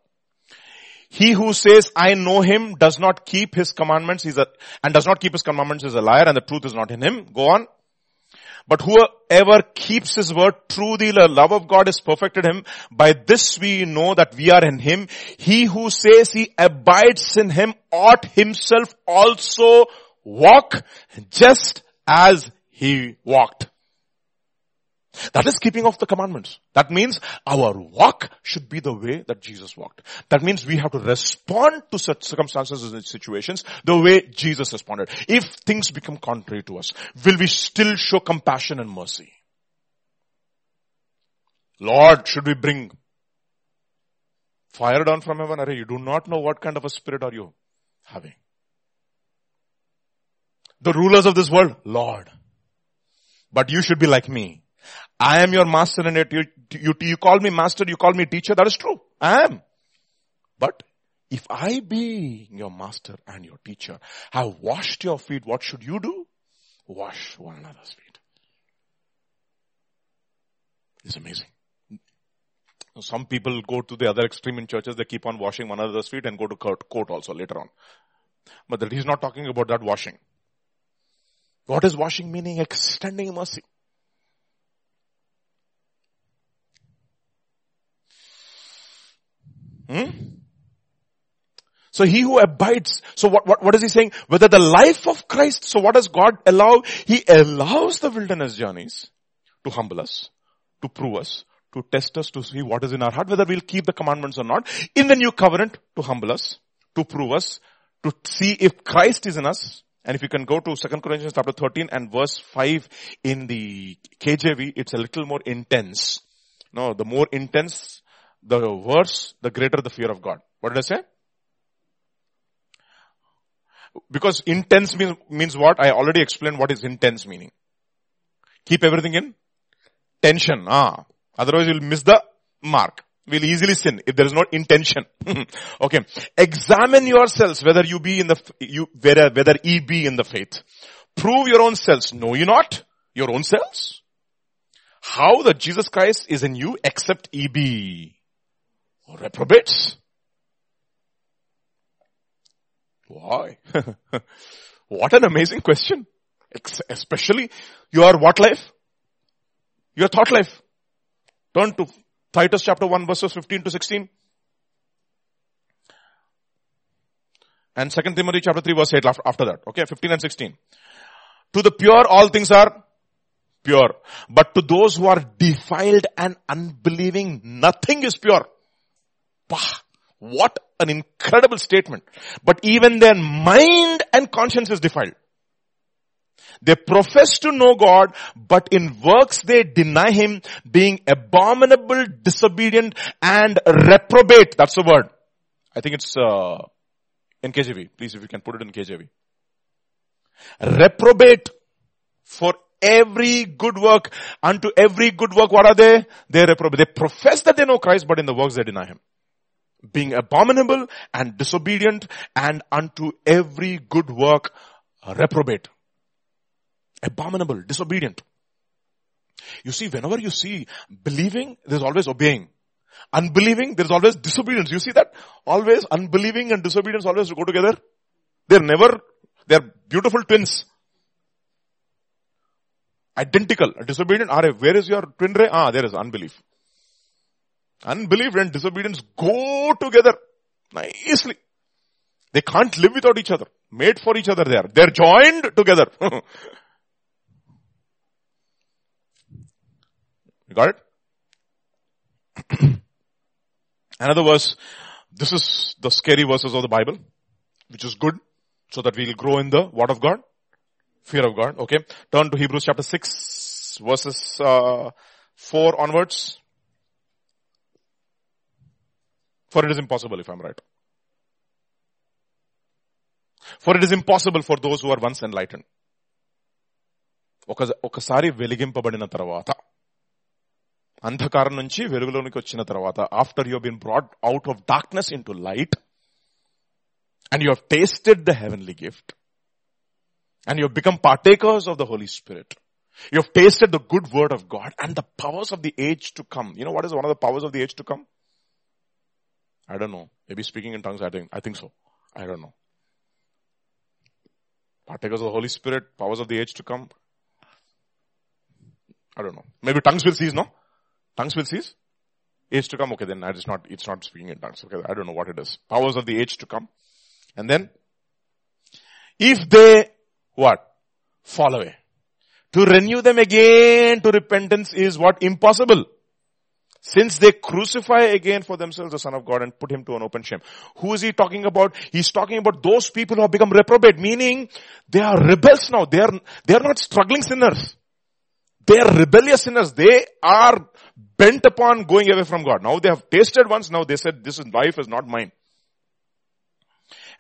He who says, I know him, does not keep his commandments, he's a, and does not keep his commandments is a liar and the truth is not in him. Go on. But whoever keeps his word, through the love of God is perfected him. By this we know that we are in him. He who says he abides in him ought himself also walk just as he walked. That is keeping of the commandments. That means our walk should be the way that Jesus walked. That means we have to respond to such circumstances and situations the way Jesus responded. If things become contrary to us, will we still show compassion and mercy? Lord, should we bring Fire down from heaven. Array, you do not know what kind of a spirit are you having. The rulers of this world, Lord. But you should be like me. I am your master and yet you, you, you call me master, you call me teacher. That is true. I am. But if I be your master and your teacher, have washed your feet, what should you do? Wash one another's feet. It's amazing. Some people go to the other extreme in churches, they keep on washing one another's feet and go to court, court also later on. But that he's not talking about that washing. What is washing meaning? Extending mercy. Hmm? So he who abides, so what, what, what is he saying? Whether the life of Christ, so what does God allow? He allows the wilderness journeys to humble us, to prove us, to test us, to see what is in our heart, whether we'll keep the commandments or not. In the new covenant, to humble us, to prove us, to see if Christ is in us. And if you can go to 2 Corinthians chapter 13 and verse 5 in the KJV, it's a little more intense. No, the more intense the worse, the greater the fear of God. What did I say? Because intense means, means what? I already explained what is intense meaning. Keep everything in tension. Ah. Otherwise you'll miss the mark. We'll easily sin if there is no intention. okay. Examine yourselves whether you be in the, you, whether, whether ye be in the faith. Prove your own selves. Know you not your own selves? How that Jesus Christ is in you except ye be reprobates. Why? what an amazing question. Especially your what life? Your thought life. Turn to Titus chapter 1 verses 15 to 16. And 2 Timothy chapter 3 verse 8 after that. Okay, 15 and 16. To the pure all things are pure. But to those who are defiled and unbelieving, nothing is pure. Bah, what an incredible statement. But even their mind and conscience is defiled. They profess to know God, but in works they deny Him, being abominable, disobedient, and reprobate. That's the word. I think it's uh, in KJV. Please, if you can put it in KJV. Reprobate for every good work. Unto every good work, what are they? They reprobate. They profess that they know Christ, but in the works they deny Him being abominable and disobedient and unto every good work reprobate. Abominable, disobedient. You see, whenever you see believing, there's always obeying. Unbelieving, there's always disobedience. You see that? Always unbelieving and disobedience always go together. They're never, they're beautiful twins. Identical. Disobedient, are where is your twin ray? Ah, there is unbelief. Unbelief and disobedience go together nicely. They can't live without each other. Made for each other they are. They're joined together. you got it? Another verse. This is the scary verses of the Bible, which is good, so that we'll grow in the Word of God, fear of God. Okay, turn to Hebrews chapter six, verses uh, four onwards. For it is impossible if I'm right. For it is impossible for those who are once enlightened. ఒక ఒకసారి వెలిగింపబడిన తర్వాత అంధకారం నుంచి వెలుగులోనికి వచ్చిన తర్వాత after you been brought out of darkness into light and you have tasted the heavenly gift and you have become partakers of the Holy Spirit. You have tasted the good word of God and the powers of the age to come. You know what is one of the powers of the age to come? I don't know. Maybe speaking in tongues, I think, I think so. I don't know. Partakers of the Holy Spirit, powers of the age to come. I don't know. Maybe tongues will cease, no? Tongues will cease? Age to come, okay then it's not, it's not speaking in tongues. Okay, I don't know what it is. Powers of the age to come. And then, if they, what? Fall away. To renew them again to repentance is what? Impossible. Since they crucify again for themselves the Son of God and put him to an open shame. Who is he talking about? He's talking about those people who have become reprobate, meaning they are rebels now. They are, they are not struggling sinners. They are rebellious sinners. They are bent upon going away from God. Now they have tasted once, now they said, this is life is not mine.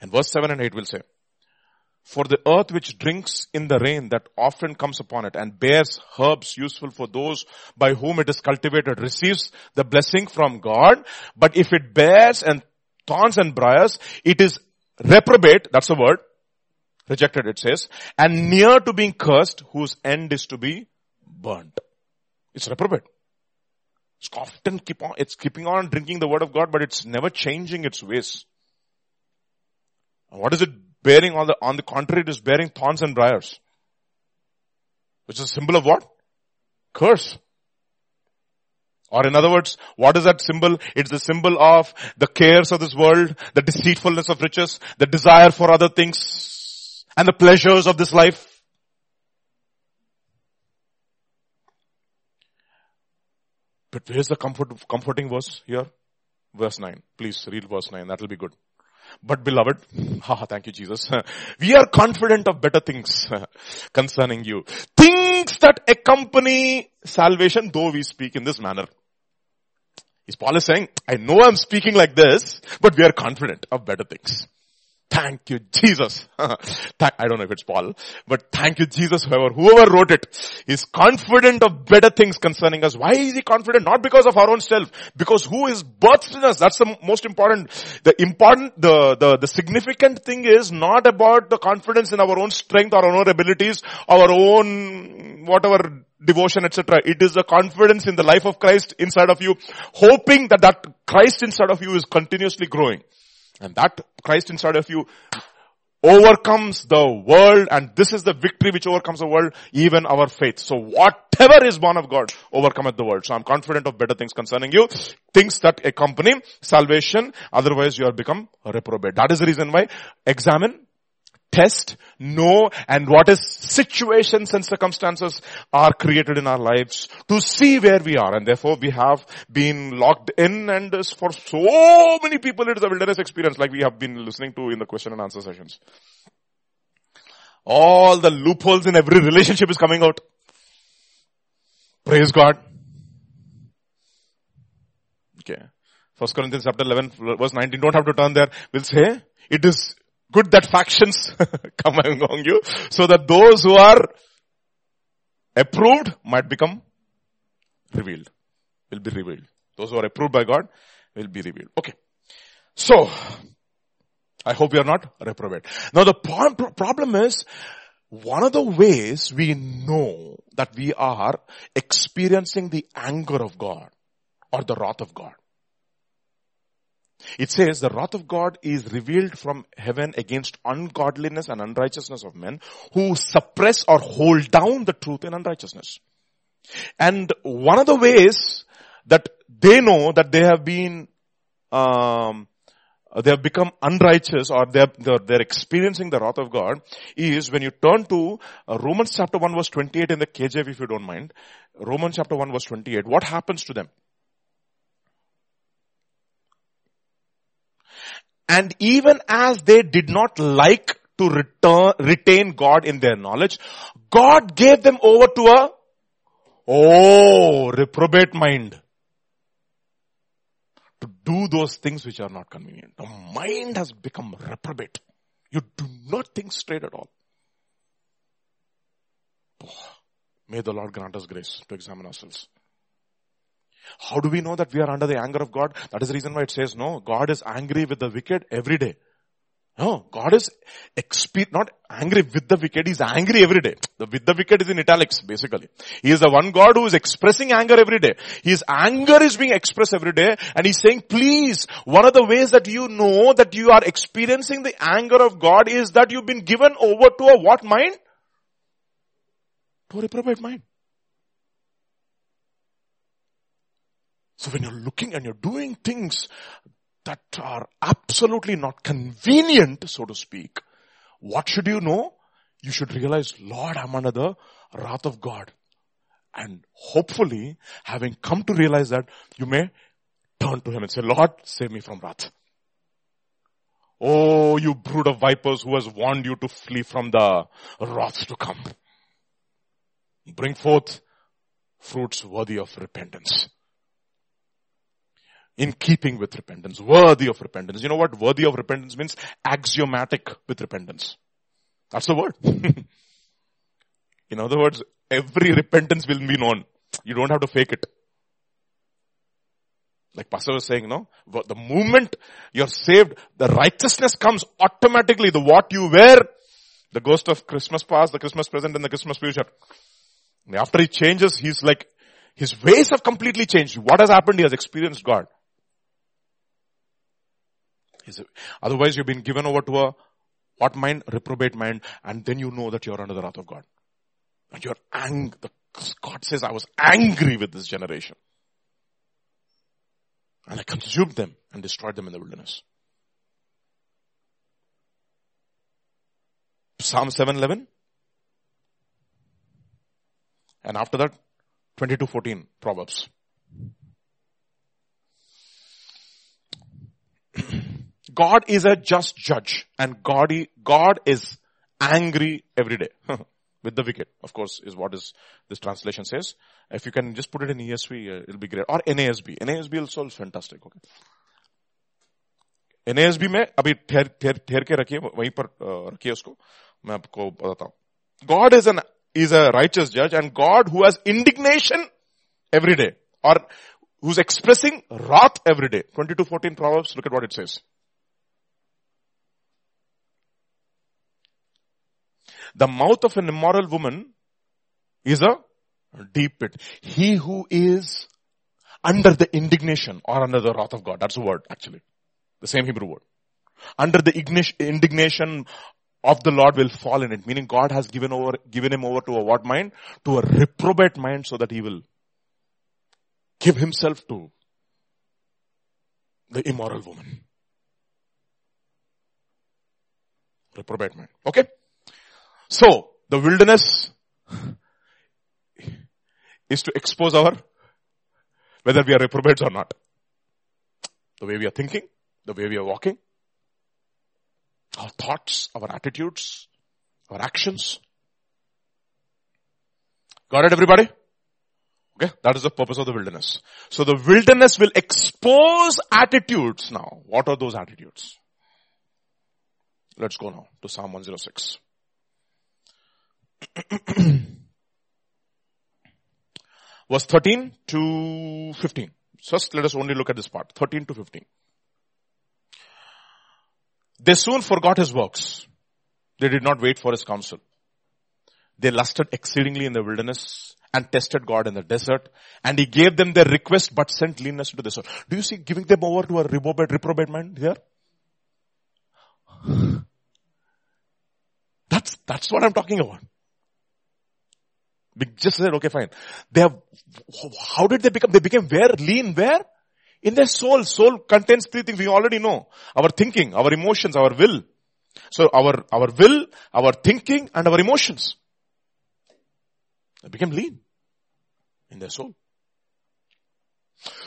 And verse 7 and 8 will say, for the earth which drinks in the rain that often comes upon it and bears herbs useful for those by whom it is cultivated receives the blessing from God. But if it bears and thorns and briars, it is reprobate, that's the word, rejected it says, and near to being cursed whose end is to be burnt. It's reprobate. It's often keep on, it's keeping on drinking the word of God, but it's never changing its ways. What is it bearing on the, on the contrary, it is bearing thorns and briars. Which is a symbol of what? Curse. Or in other words, what is that symbol? It's the symbol of the cares of this world, the deceitfulness of riches, the desire for other things, and the pleasures of this life. But where's the comfort, comforting verse here? Verse 9. Please read verse 9. That will be good. But beloved, haha, thank you Jesus. We are confident of better things concerning you. Things that accompany salvation, though we speak in this manner. Is Paul is saying, I know I'm speaking like this, but we are confident of better things. Thank you, Jesus. I don't know if it's Paul, but thank you, Jesus, whoever, whoever wrote it is confident of better things concerning us. Why is he confident? Not because of our own self, because who is birthed in us. That's the most important. The important, the, the, the significant thing is not about the confidence in our own strength, our own abilities, our own, whatever devotion, etc. It is a confidence in the life of Christ inside of you, hoping that that Christ inside of you is continuously growing. And that Christ inside of you overcomes the world and this is the victory which overcomes the world, even our faith. So whatever is born of God overcometh the world. So I'm confident of better things concerning you, things that accompany salvation, otherwise you have become a reprobate. That is the reason why examine test, know, and what is situations and circumstances are created in our lives to see where we are. And therefore we have been locked in and for so many people it is a wilderness experience like we have been listening to in the question and answer sessions. All the loopholes in every relationship is coming out. Praise God. Okay. First Corinthians chapter 11 verse 19, don't have to turn there. We'll say, it is good that factions come among you so that those who are approved might become revealed, will be revealed. Those who are approved by God will be revealed. Okay. So, I hope you are not reprobate. Now the problem is, one of the ways we know that we are experiencing the anger of God or the wrath of God it says the wrath of God is revealed from heaven against ungodliness and unrighteousness of men who suppress or hold down the truth in unrighteousness. And one of the ways that they know that they have been, um, they have become unrighteous or they're, they're, they're, experiencing the wrath of God is when you turn to uh, Romans chapter 1 verse 28 in the KJV if you don't mind. Romans chapter 1 verse 28. What happens to them? And even as they did not like to return, retain God in their knowledge, God gave them over to a, oh, reprobate mind. To do those things which are not convenient. The mind has become reprobate. You do not think straight at all. May the Lord grant us grace to examine ourselves. How do we know that we are under the anger of God? That is the reason why it says no, God is angry with the wicked every day. No, God is expe- not angry with the wicked, He's angry every day. The with the wicked is in italics, basically. He is the one God who is expressing anger every day. His anger is being expressed every day and He's saying, please, one of the ways that you know that you are experiencing the anger of God is that you've been given over to a what mind? To a reprobate mind. So when you're looking and you're doing things that are absolutely not convenient, so to speak, what should you know? You should realize, Lord, I'm under the wrath of God. And hopefully, having come to realize that, you may turn to Him and say, Lord, save me from wrath. Oh, you brood of vipers who has warned you to flee from the wrath to come. Bring forth fruits worthy of repentance. In keeping with repentance, worthy of repentance. You know what worthy of repentance means? Axiomatic with repentance. That's the word. in other words, every repentance will be known. You don't have to fake it. Like Pastor was saying, no? The moment you're saved, the righteousness comes automatically. The what you wear, the ghost of Christmas past, the Christmas present, and the Christmas future. After he changes, he's like, his ways have completely changed. What has happened? He has experienced God. Otherwise, you've been given over to a what mind? Reprobate mind, and then you know that you're under the wrath of God. And you're angry. God says, I was angry with this generation. And I consumed them and destroyed them in the wilderness. Psalm 711. And after that, 2214 Proverbs. God is a just judge and God, God is angry every day with the wicked. Of course, is what is this translation says. If you can just put it in ESV, uh, it'll be great. Or NASB. NASB also is fantastic. Okay. NASB में अभी ठहर ठहर ठहर के रखिए वहीं पर रखिए उसको मैं आपको बताता हूं God is an is a righteous judge and God who has indignation every day or who's expressing wrath every day. 2214 Proverbs, look at what it says. The mouth of an immoral woman is a deep pit. He who is under the indignation or under the wrath of God. That's the word actually. The same Hebrew word. Under the indignation of the Lord will fall in it. Meaning God has given over, given him over to a what mind? To a reprobate mind so that he will give himself to the immoral woman. Reprobate mind. Okay? So, the wilderness is to expose our, whether we are reprobates or not. The way we are thinking, the way we are walking, our thoughts, our attitudes, our actions. Got it everybody? Okay, that is the purpose of the wilderness. So the wilderness will expose attitudes now. What are those attitudes? Let's go now to Psalm 106. Verse 13 to 15. First, let us only look at this part. 13 to 15. They soon forgot his works. They did not wait for his counsel. They lusted exceedingly in the wilderness and tested God in the desert. And he gave them their request but sent leanness to the desert. Do you see giving them over to a reprobate, reprobate mind here? That's, that's what I'm talking about. We just said, okay, fine. They have, how did they become? They became where? Lean where? In their soul. Soul contains three things we already know. Our thinking, our emotions, our will. So our, our will, our thinking, and our emotions. They became lean in their soul.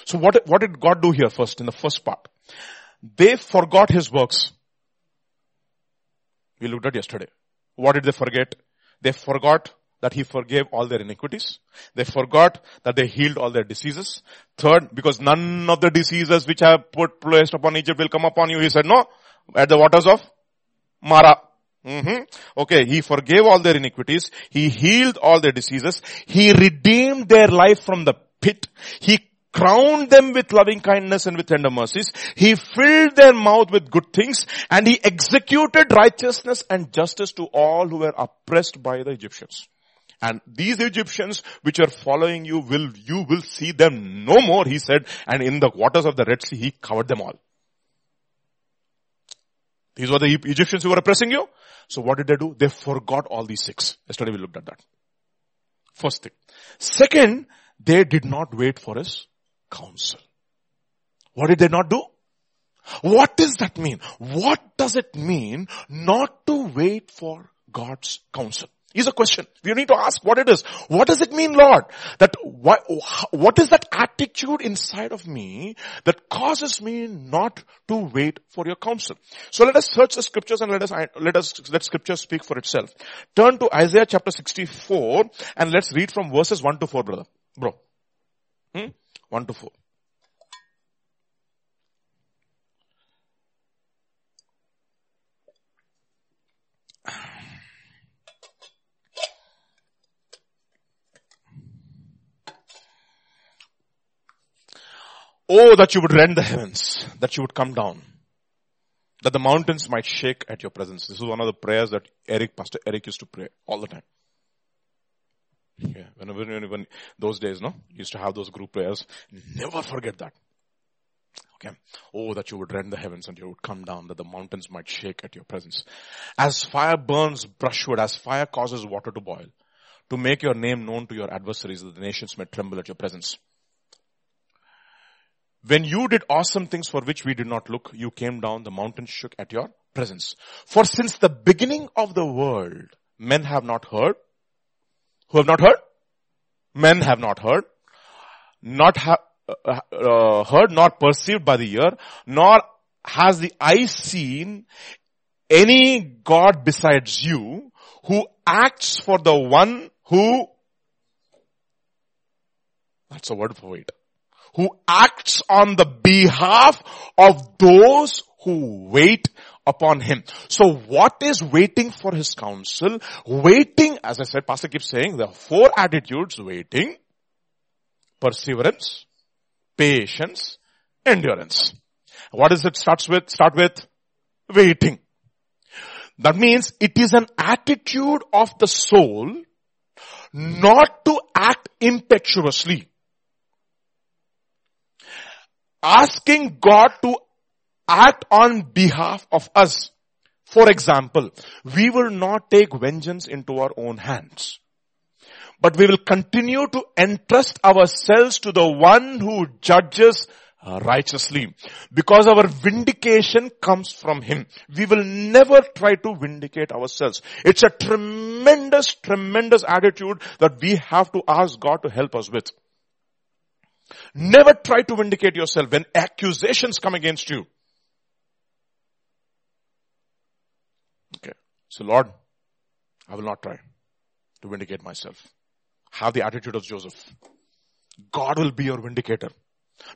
So what, what did God do here first in the first part? They forgot his works. We looked at yesterday. What did they forget? They forgot that he forgave all their iniquities. They forgot that they healed all their diseases. Third, because none of the diseases which I have put placed upon Egypt will come upon you. He said, no, at the waters of Marah. Mm-hmm. Okay, he forgave all their iniquities. He healed all their diseases. He redeemed their life from the pit. He crowned them with loving kindness and with tender mercies. He filled their mouth with good things and he executed righteousness and justice to all who were oppressed by the Egyptians. And these Egyptians which are following you will, you will see them no more, he said, and in the waters of the Red Sea, he covered them all. These were the Egyptians who were oppressing you. So what did they do? They forgot all these six. Yesterday we looked at that. First thing. Second, they did not wait for his counsel. What did they not do? What does that mean? What does it mean not to wait for God's counsel? Is a question. We need to ask what it is. What does it mean, Lord? That what, what is that attitude inside of me that causes me not to wait for your counsel? So let us search the scriptures and let us, let us, let scripture speak for itself. Turn to Isaiah chapter 64 and let's read from verses 1 to 4, brother. Bro. Hmm? 1 to 4. Oh, that you would rend the heavens, that you would come down, that the mountains might shake at your presence. This is one of the prayers that Eric, Pastor Eric used to pray all the time. Yeah, whenever, when those days, no, used to have those group prayers. Never forget that. Okay. Oh, that you would rend the heavens and you would come down, that the mountains might shake at your presence. As fire burns brushwood, as fire causes water to boil, to make your name known to your adversaries, that the nations may tremble at your presence. When you did awesome things for which we did not look, you came down, the mountains shook at your presence. For since the beginning of the world, men have not heard. Who have not heard? Men have not heard. Not uh, uh, heard, not perceived by the ear, nor has the eye seen any God besides you who acts for the one who, that's a word for it, who acts on the behalf of those who wait upon him. So what is waiting for his counsel? Waiting, as I said, pastor keeps saying, there are four attitudes, waiting, perseverance, patience, endurance. What does it starts with? Start with waiting. That means it is an attitude of the soul not to act impetuously. Asking God to act on behalf of us. For example, we will not take vengeance into our own hands. But we will continue to entrust ourselves to the one who judges righteously. Because our vindication comes from Him. We will never try to vindicate ourselves. It's a tremendous, tremendous attitude that we have to ask God to help us with. Never try to vindicate yourself when accusations come against you. Okay. So Lord, I will not try to vindicate myself. Have the attitude of Joseph. God will be your vindicator.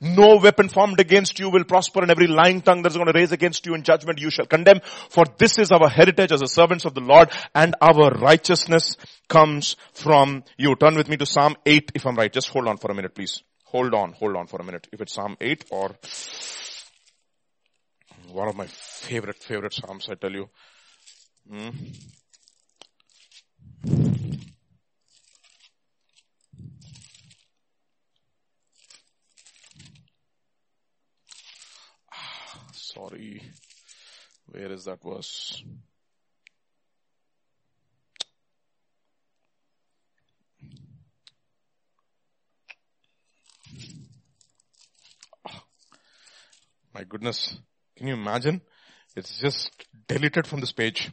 No weapon formed against you will prosper and every lying tongue that is going to raise against you in judgment you shall condemn. For this is our heritage as the servants of the Lord and our righteousness comes from you. Turn with me to Psalm 8 if I'm right. Just hold on for a minute please. Hold on, hold on for a minute. If it's Psalm 8 or one of my favorite, favorite Psalms, I tell you. Hmm. Sorry. Where is that verse? My goodness. Can you imagine? It's just deleted from this page.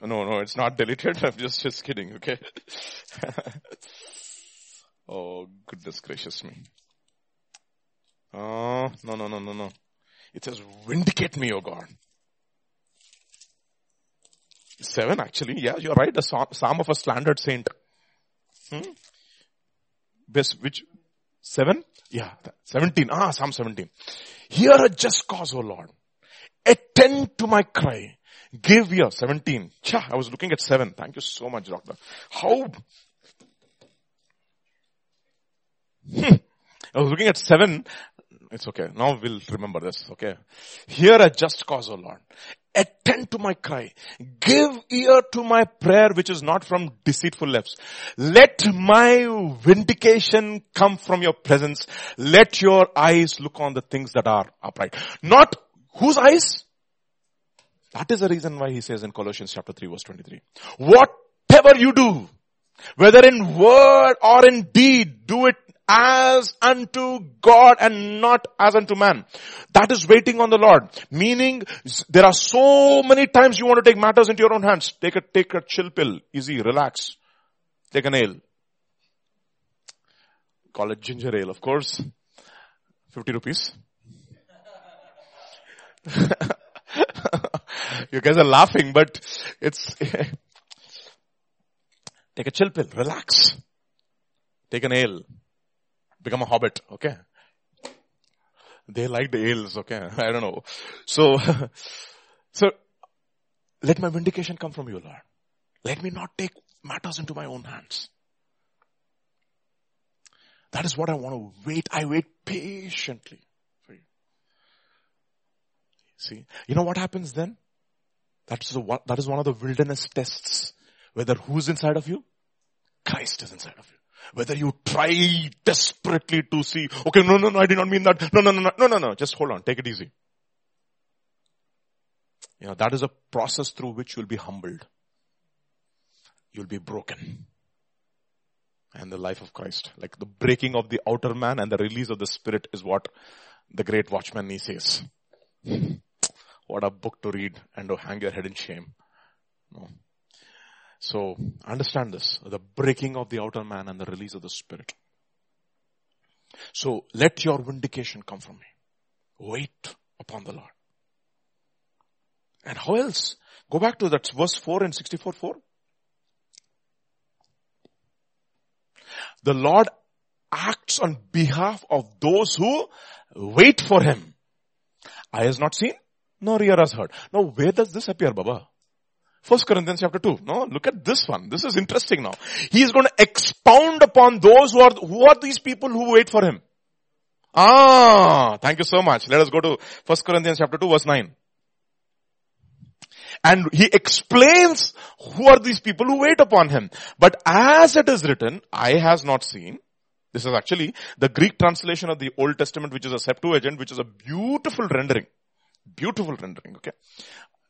No, no, it's not deleted. I'm just, just kidding. Okay. oh, goodness gracious me. Oh, no, no, no, no, no. It says, vindicate me, O God. Seven actually. Yeah, you're right. The psalm of a slandered saint. Hmm? Which, seven? Yeah, 17. Ah, Psalm 17. Hear a just cause, O Lord. Attend to my cry. Give ear. 17. Cha, I was looking at 7. Thank you so much, doctor. How? Hmm. I was looking at 7 it's okay. Now we'll remember this. Okay. Hear a just cause, O Lord. Attend to my cry. Give ear to my prayer which is not from deceitful lips. Let my vindication come from your presence. Let your eyes look on the things that are upright. Not whose eyes? That is the reason why he says in Colossians chapter 3 verse 23. Whatever you do, whether in word or in deed, do it as unto God and not as unto man. That is waiting on the Lord. Meaning, there are so many times you want to take matters into your own hands. Take a, take a chill pill. Easy, relax. Take an ale. Call it ginger ale, of course. 50 rupees. you guys are laughing, but it's, take a chill pill, relax. Take an ale become a hobbit, okay? They like the ales, okay? I don't know. So, so, let my vindication come from you, Lord. Let me not take matters into my own hands. That is what I want to wait. I wait patiently. For you. See, you know what happens then? That's the, that is one of the wilderness tests. Whether who's inside of you? Christ is inside of you. Whether you try desperately to see, okay, no, no, no, I did not mean that. No, no, no, no, no, no, no. Just hold on. Take it easy. You know, that is a process through which you'll be humbled. You'll be broken. And the life of Christ, like the breaking of the outer man and the release of the spirit is what the great Watchman Nee says. what a book to read and to hang your head in shame. No. So understand this, the breaking of the outer man and the release of the spirit. So let your vindication come from me. Wait upon the Lord. And how else? Go back to that verse 4 and 64 4. The Lord acts on behalf of those who wait for Him. Eye has not seen, nor ear has heard. Now where does this appear, Baba? First Corinthians chapter 2. No, look at this one. This is interesting now. He is going to expound upon those who are, who are these people who wait for him? Ah, thank you so much. Let us go to First Corinthians chapter 2 verse 9. And he explains who are these people who wait upon him. But as it is written, I has not seen. This is actually the Greek translation of the Old Testament, which is a Septuagint, which is a beautiful rendering. Beautiful rendering, okay?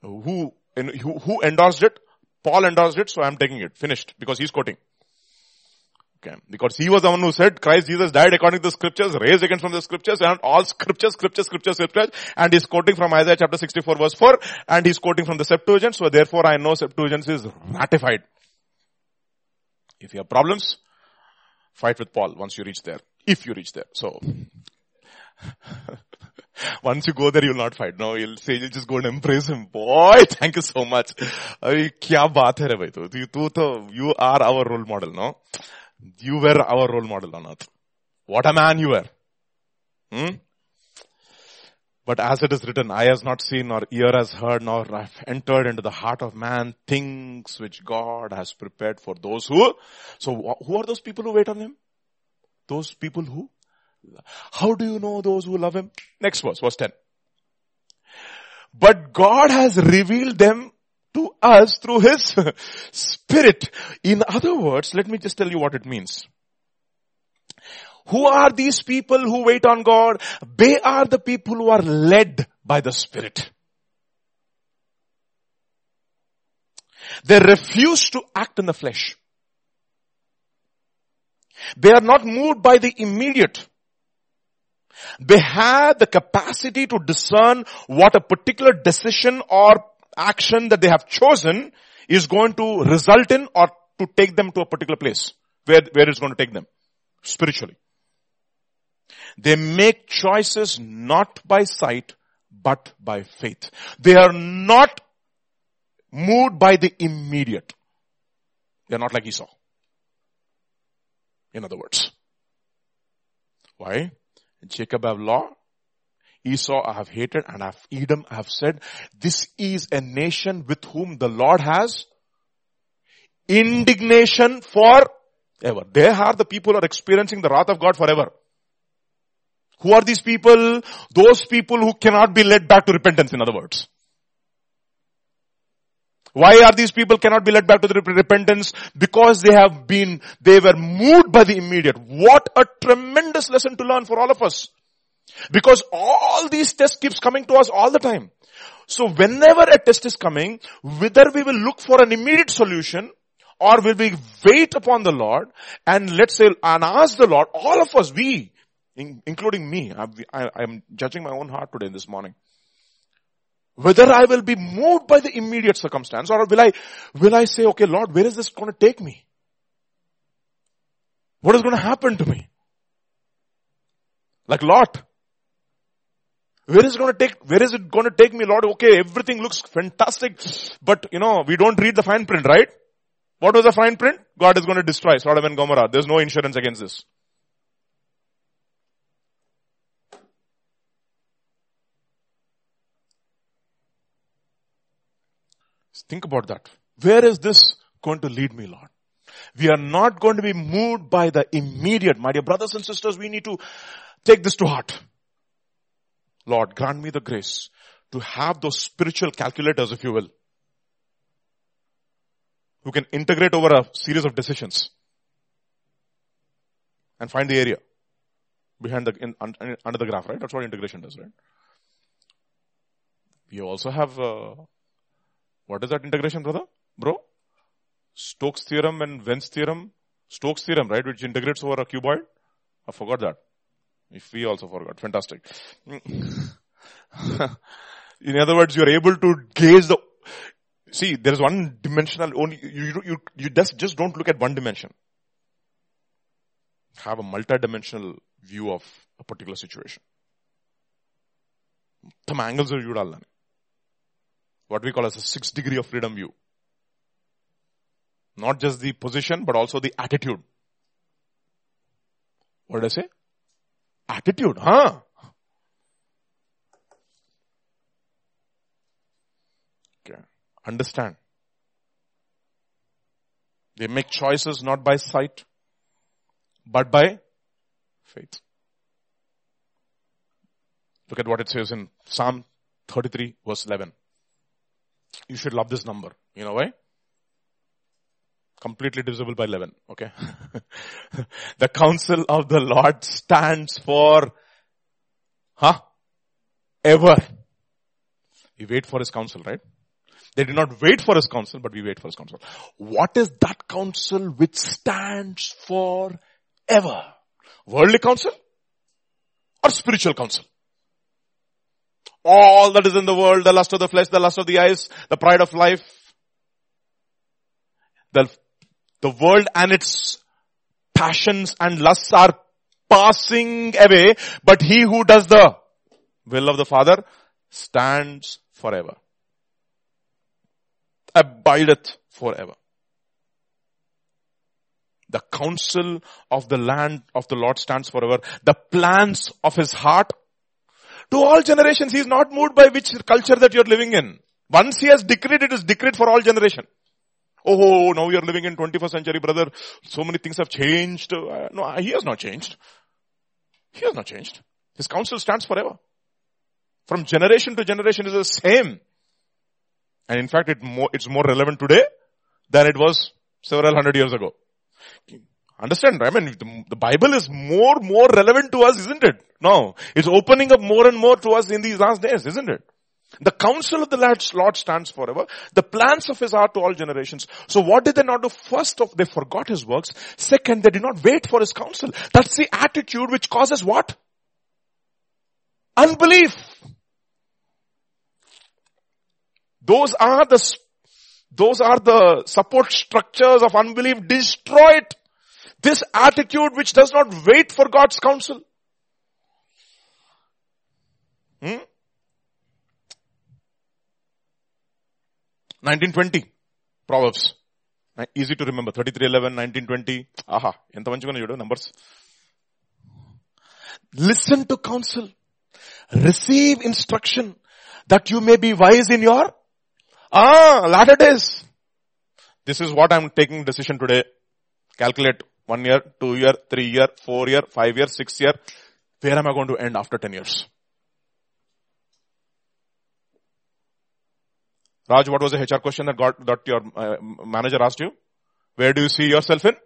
Who, who, who endorsed it? Paul endorsed it, so I'm taking it. Finished. Because he's quoting. Okay. Because he was the one who said Christ Jesus died according to the scriptures, raised again from the scriptures, and all scriptures, scriptures, scriptures, scriptures, and he's quoting from Isaiah chapter 64 verse 4, and he's quoting from the Septuagint, so therefore I know Septuagint is ratified. If you have problems, fight with Paul once you reach there. If you reach there. So, once you go there, you'll not fight. No, you'll say, you'll just go and embrace him. Boy, thank you so much. अरे क्या बात है रे भाई तू तू तो you are our role model, no? You were our role model on earth. What a man you were. Hmm? But as it is written, eye has not seen nor ear has heard nor entered into the heart of man things which God has prepared for those who, so who are those people who wait on him? Those people who? how do you know those who love him? Next verse, verse 10. But God has revealed them to us through His Spirit. In other words, let me just tell you what it means. Who are these people who wait on God? They are the people who are led by the Spirit. They refuse to act in the flesh. They are not moved by the immediate. They have the capacity to discern what a particular decision or action that they have chosen is going to result in or to take them to a particular place where, where it's going to take them spiritually. They make choices not by sight, but by faith. They are not moved by the immediate. They are not like Esau. In other words. Why? Jacob have law, Esau I have hated and have Edom I have said, this is a nation with whom the Lord has indignation forever. They are the people who are experiencing the wrath of God forever. Who are these people? Those people who cannot be led back to repentance in other words. Why are these people cannot be led back to the repentance? Because they have been, they were moved by the immediate. What a tremendous lesson to learn for all of us. Because all these tests keeps coming to us all the time. So whenever a test is coming, whether we will look for an immediate solution or will we wait upon the Lord and let's say and ask the Lord, all of us, we, including me, I, am judging my own heart today in this morning. Whether I will be moved by the immediate circumstance or will I, will I say, okay Lord, where is this going to take me? What is going to happen to me? Like Lot. Where is it going to take, where is it going to take me, Lord? Okay, everything looks fantastic, but you know, we don't read the fine print, right? What was the fine print? God is going to destroy Sodom and Gomorrah. There's no insurance against this. Think about that. Where is this going to lead me, Lord? We are not going to be moved by the immediate. My dear brothers and sisters, we need to take this to heart. Lord, grant me the grace to have those spiritual calculators, if you will, who can integrate over a series of decisions and find the area behind the, in, under the graph, right? That's what integration does, right? We also have, uh, what is that integration, brother? Bro? Stokes theorem and Venn theorem. Stokes theorem, right? Which integrates over a cuboid. I forgot that. If we also forgot. Fantastic. In other words, you're able to gauge the, see, there is one dimensional, only, you, you, you just, just don't look at one dimension. Have a multi-dimensional view of a particular situation. Some angles are you What we call as a six degree of freedom view. Not just the position, but also the attitude. What did I say? Attitude, huh? Okay. Understand. They make choices not by sight, but by faith. Look at what it says in Psalm 33 verse 11. You should love this number. You know why? Completely divisible by 11. Okay. the counsel of the Lord stands for, huh? Ever. You wait for his counsel, right? They did not wait for his counsel, but we wait for his counsel. What is that counsel which stands for ever? Worldly counsel or spiritual counsel? All that is in the world, the lust of the flesh, the lust of the eyes, the pride of life, the, the world and its passions and lusts are passing away, but he who does the will of the Father stands forever abideth forever. The counsel of the land of the Lord stands forever. The plans of his heart to all generations. He is not moved by which culture that you're living in. Once he has decreed, it is decreed for all generation. Oh, now you're living in 21st century, brother. So many things have changed. Uh, no, he has not changed. He has not changed. His counsel stands forever. From generation to generation is the same. And in fact, it's more relevant today than it was several hundred years ago. Understand? I mean, the, the, Bible is more, more relevant to us, isn't it? No. It's opening up more and more to us in these last days, isn't it? The counsel of the Lord stands forever. The plans of his heart to all generations. So what did they not do? First of, they forgot his works. Second, they did not wait for his counsel. That's the attitude which causes what? Unbelief. Those are the, those are the support structures of unbelief. Destroy it. This attitude which does not wait for God's counsel. Hmm? 1920. Proverbs. Easy to remember. 3311, 1920. Aha. ఎంత మంచిగా చూడు numbers. Listen to counsel. Receive instruction that you may be wise in your Ah, latter days. This is what I'm taking decision today. Calculate one year, two year, three year, four year, five year, six year. Where am I going to end after 10 years? Raj, what was the HR question that got, that your uh, manager asked you? Where do you see yourself in?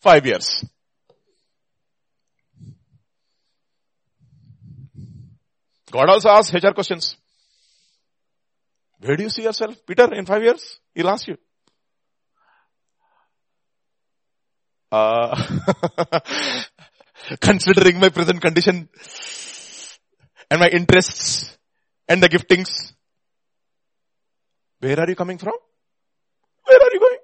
Five years. God also asks HR questions. Where do you see yourself? Peter, in five years? He'll ask you. Uh, considering my present condition and my interests and the giftings, where are you coming from? Where are you going?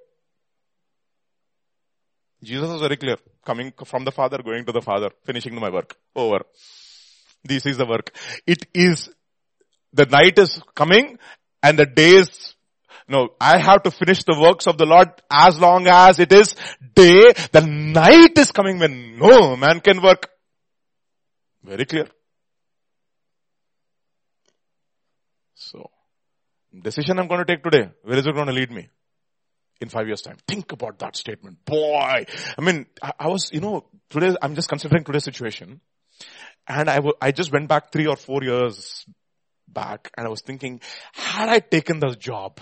Jesus was very clear. Coming from the Father, going to the Father, finishing my work. Over. This is the work. It is, the night is coming and the days no, I have to finish the works of the Lord as long as it is day. The night is coming when no man can work. Very clear. So, decision I'm going to take today, where is it going to lead me? In five years time. Think about that statement. Boy. I mean, I, I was, you know, today, I'm just considering today's situation. And I, w- I just went back three or four years back and I was thinking, had I taken the job,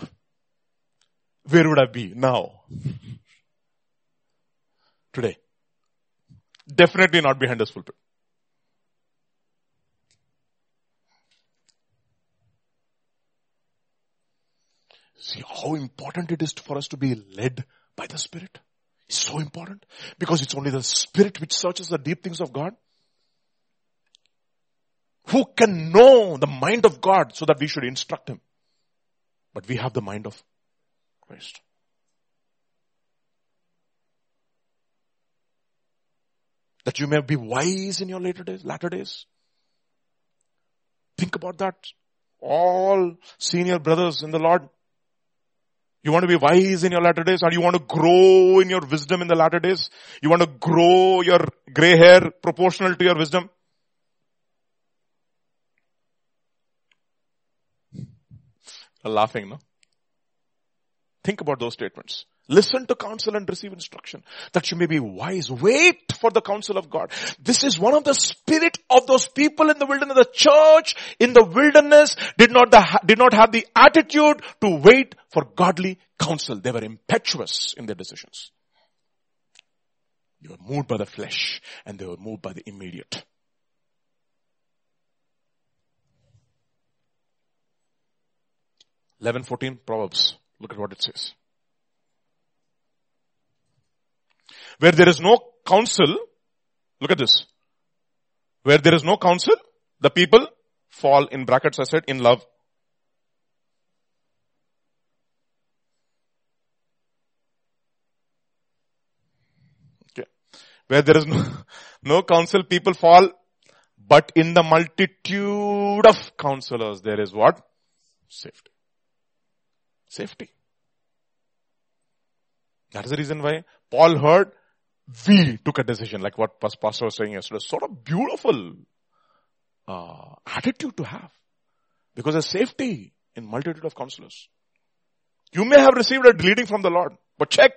where would I be now? Today. Definitely not behind this pulpit. See how important it is for us to be led by the Spirit. It's so important because it's only the Spirit which searches the deep things of God. Who can know the mind of God so that we should instruct Him? But we have the mind of That you may be wise in your later days, latter days. Think about that. All senior brothers in the Lord. You want to be wise in your latter days or you want to grow in your wisdom in the latter days? You want to grow your gray hair proportional to your wisdom? laughing, no? Think about those statements. Listen to counsel and receive instruction that you may be wise. Wait for the counsel of God. This is one of the spirit of those people in the wilderness. The church in the wilderness did not, the, did not have the attitude to wait for godly counsel. They were impetuous in their decisions. They were moved by the flesh and they were moved by the immediate. 11, 14 Proverbs. Look at what it says. Where there is no counsel, look at this. Where there is no counsel, the people fall in brackets I said in love. Okay. Where there is no, no counsel, people fall, but in the multitude of counselors there is what? Safety. Safety. That is the reason why Paul heard, we took a decision, like what Pastor was saying yesterday. Sort of beautiful uh, attitude to have. Because there's safety in multitude of counselors. You may have received a leading from the Lord, but check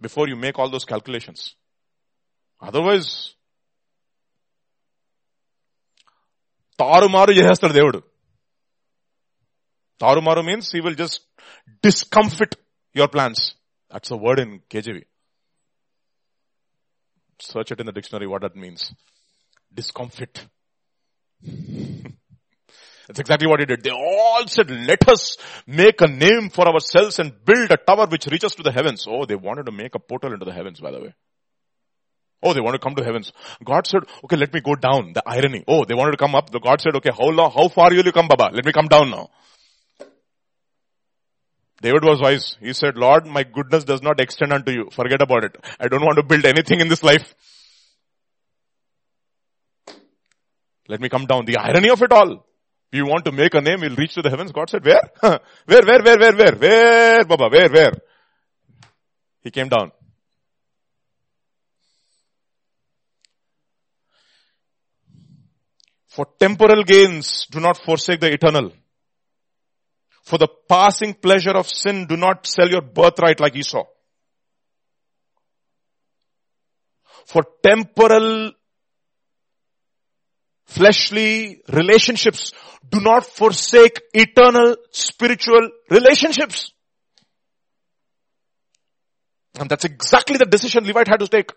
before you make all those calculations. Otherwise, తారుమారు చేసేస్తాడు దేవుడు Tarumaru means he will just discomfit your plans. That's the word in KJV. Search it in the dictionary what that means. Discomfit. That's exactly what he did. They all said, let us make a name for ourselves and build a tower which reaches to the heavens. Oh, they wanted to make a portal into the heavens, by the way. Oh, they want to come to heavens. God said, okay, let me go down. The irony. Oh, they wanted to come up. The God said, okay, how long, how far will you come, Baba? Let me come down now. David was wise. He said, Lord, my goodness does not extend unto you. Forget about it. I don't want to build anything in this life. Let me come down. The irony of it all. We want to make a name, we'll reach to the heavens. God said, where? where, where, where, where, where? Where, Baba? Where, where? He came down. For temporal gains, do not forsake the eternal. For the passing pleasure of sin, do not sell your birthright like Esau. For temporal, fleshly relationships, do not forsake eternal spiritual relationships. And that's exactly the decision Levite had to take.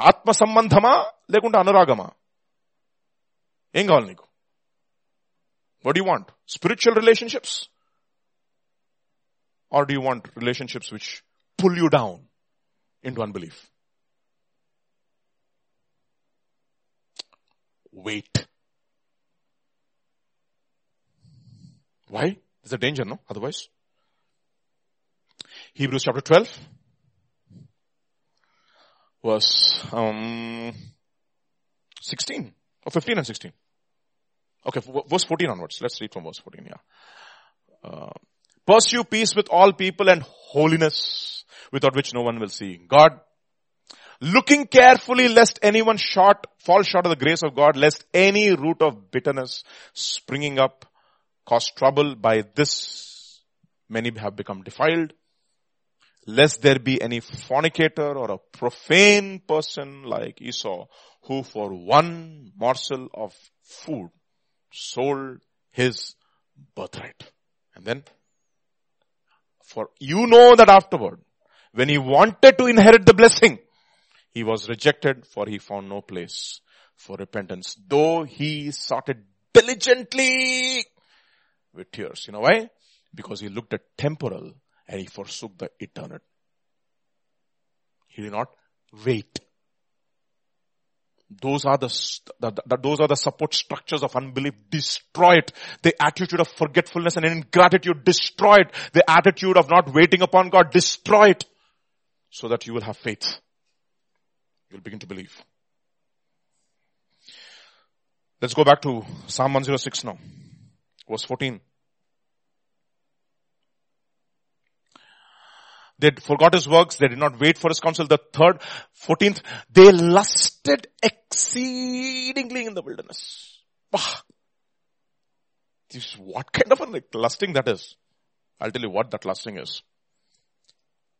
ఆత్మ సంబంధమా లేకుంటే అనురాగమా ఏం కావాలి నీకు what do you want? Spiritual relationships? Or do you want relationships which pull you down into unbelief? Wait. Why? There's a danger, no? Otherwise. Hebrews chapter 12. Verse um, 16 or 15 and 16. Okay, verse 14 onwards. Let's read from verse 14, yeah. Uh, pursue peace with all people and holiness without which no one will see God. Looking carefully lest anyone short, fall short of the grace of God, lest any root of bitterness springing up cause trouble by this many have become defiled. lest there be any fornicator or a profane person like Esau who for one morsel of food sold his birthright. And then, for you know that afterward, when he wanted to inherit the blessing, he was rejected for he found no place for repentance, though he sought it diligently with tears. You know why? Because he looked at temporal and he forsook the eternal. He did not wait. Those are the, the, the, those are the support structures of unbelief. Destroy it. The attitude of forgetfulness and ingratitude. Destroy it. The attitude of not waiting upon God. Destroy it. So that you will have faith. You'll begin to believe. Let's go back to Psalm 106 now. Verse 14. They forgot his works. They did not wait for his counsel. The third, 14th, they lusted exceedingly in the wilderness. Bah. This, what kind of a lusting that is? I'll tell you what that lusting is.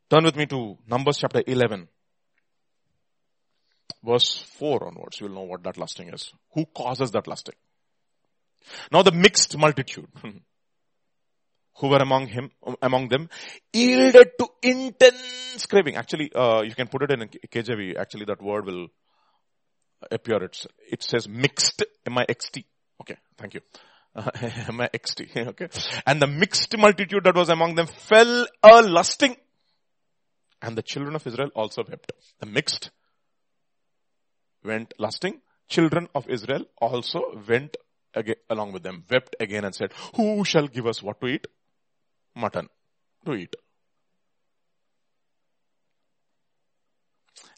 Turn with me to Numbers chapter 11. Verse 4 onwards, you'll know what that lusting is. Who causes that lusting? Now the mixed multitude. who were among him, among them, yielded to intense craving. Actually, uh, you can put it in KJV. Actually, that word will appear. It's, it says mixed, M-I-X-T. Okay, thank you. Uh, M-I-X-T, okay. And the mixed multitude that was among them fell a lusting. And the children of Israel also wept. The mixed went lusting. Children of Israel also went again, along with them, wept again and said, who shall give us what to eat? mutton to eat.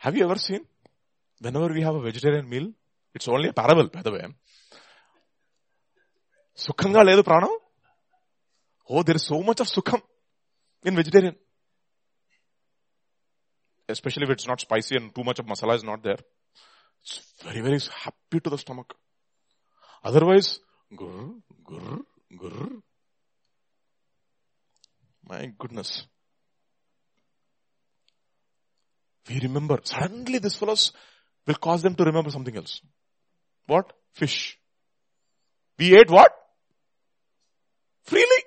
Have you ever seen? Whenever we have a vegetarian meal, it's only a parable, by the way. సుఖంగా లేదు ప్రాణం Oh, there is so much of sukham in vegetarian. Especially if it's not spicy and too much of masala is not there. It's very, very happy to the stomach. Otherwise, grr, grr, grr, my goodness. We remember, suddenly this fellows will cause them to remember something else. What? Fish. We ate what? Freely.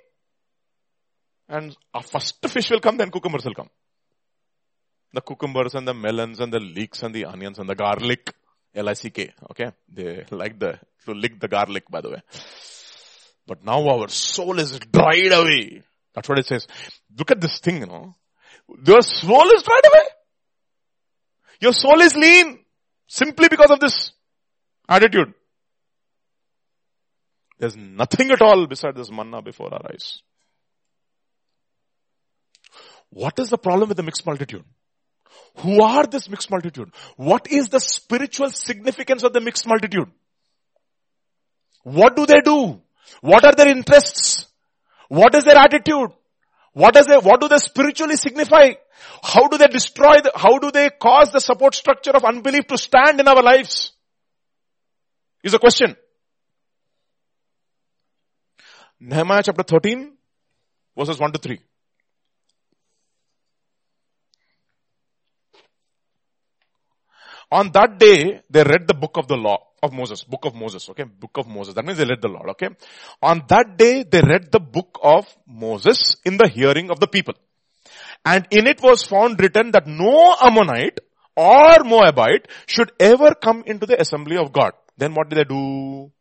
And our first fish will come, then cucumbers will come. The cucumbers and the melons and the leeks and the onions and the garlic. L-I-C-K. Okay. They like the, to lick the garlic by the way. But now our soul is dried away. That's what it says. Look at this thing, you know. Your soul is dried away. Your soul is lean. Simply because of this attitude. There's nothing at all beside this manna before our eyes. What is the problem with the mixed multitude? Who are this mixed multitude? What is the spiritual significance of the mixed multitude? What do they do? What are their interests? What is their attitude? What does they, what do they spiritually signify? How do they destroy the, how do they cause the support structure of unbelief to stand in our lives? Is a question. Nehemiah chapter 13 verses 1 to 3. On that day, they read the book of the law of Moses, book of Moses, okay? Book of Moses. That means they read the Lord, okay? On that day, they read the book of Moses in the hearing of the people. And in it was found written that no Ammonite or Moabite should ever come into the assembly of God. Then what did they do?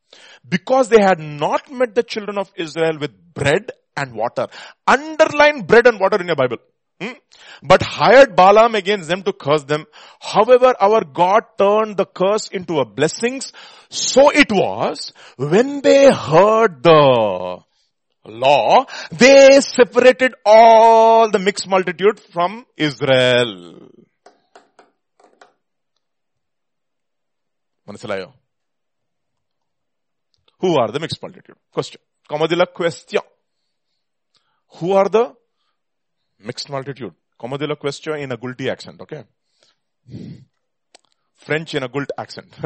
Because they had not met the children of Israel with bread and water. Underline bread and water in your Bible. Hmm? But hired Balaam against them to curse them. However, our God turned the curse into a blessings. So it was when they heard the law, they separated all the mixed multitude from Israel. മനസ്സിലായോ Who are the mixed multitude? Question. Komadila question. Who are the Mixed multitude. Como de la question in a Gulti accent, okay? French in a Gult accent.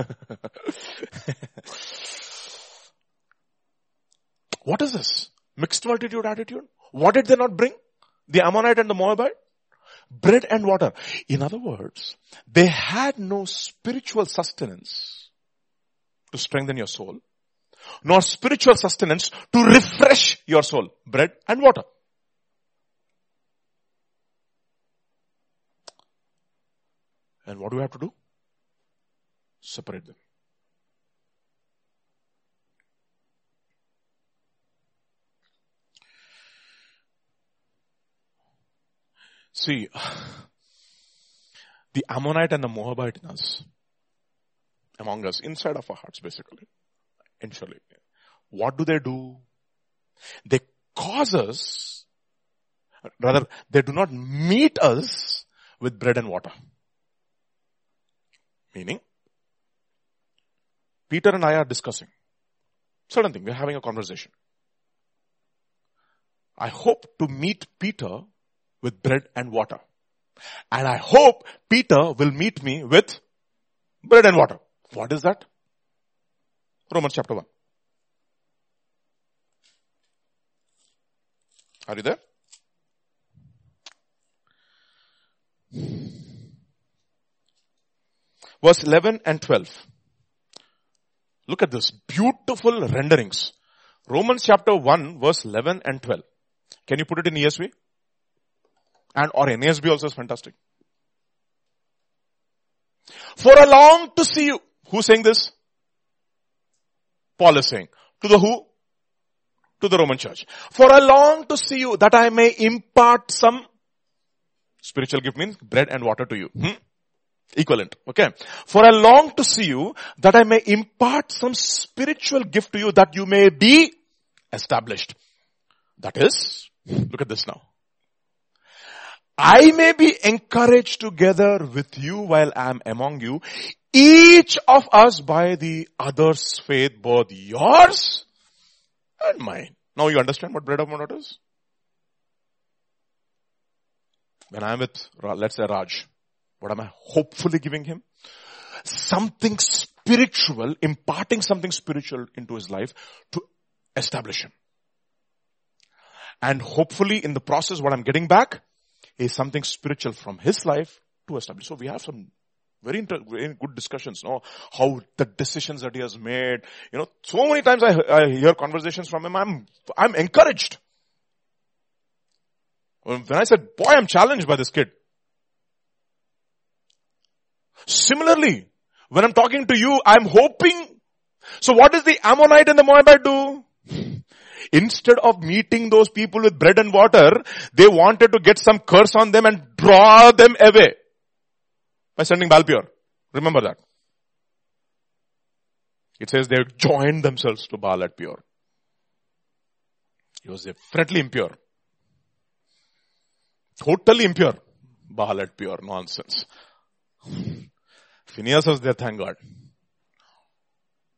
what is this? Mixed multitude attitude? What did they not bring? The Ammonite and the Moabite? bread and water. In other words, they had no spiritual sustenance to strengthen your soul, nor spiritual sustenance to refresh your soul. Bread and water. And what do we have to do? Separate them. See, the Ammonite and the Moabite in us, among us, inside of our hearts basically, initially. What do they do? They cause us, rather, they do not meet us with bread and water. Meaning, Peter and I are discussing certain thing. We're having a conversation. I hope to meet Peter with bread and water. And I hope Peter will meet me with bread and water. What is that? Romans chapter 1. Are you there? Verse 11 and 12. Look at this. Beautiful renderings. Romans chapter 1 verse 11 and 12. Can you put it in ESV? And or NASB also is fantastic. For I long to see you. Who's saying this? Paul is saying. To the who? To the Roman church. For I long to see you that I may impart some spiritual gift means bread and water to you. Hmm? Equivalent. Okay. For I long to see you that I may impart some spiritual gift to you that you may be established. That is, look at this now. I may be encouraged together with you while I am among you, each of us by the other's faith, both yours and mine. Now you understand what bread of water is? When I'm with, let's say Raj, what am I hopefully giving him? Something spiritual, imparting something spiritual into his life to establish him. And hopefully in the process what I'm getting back is something spiritual from his life to establish. So we have some very, inter- very good discussions, know, how the decisions that he has made, you know, so many times I, I hear conversations from him, I'm, I'm encouraged. When I said, boy, I'm challenged by this kid. Similarly, when I'm talking to you, I'm hoping. So what does the Ammonite and the Moabite do? Instead of meeting those people with bread and water, they wanted to get some curse on them and draw them away by sending Baal-peor. Remember that. It says they joined themselves to Baal at Peor. He was definitely impure. Totally impure. Baal at. Nonsense. Phineas was there, thank God.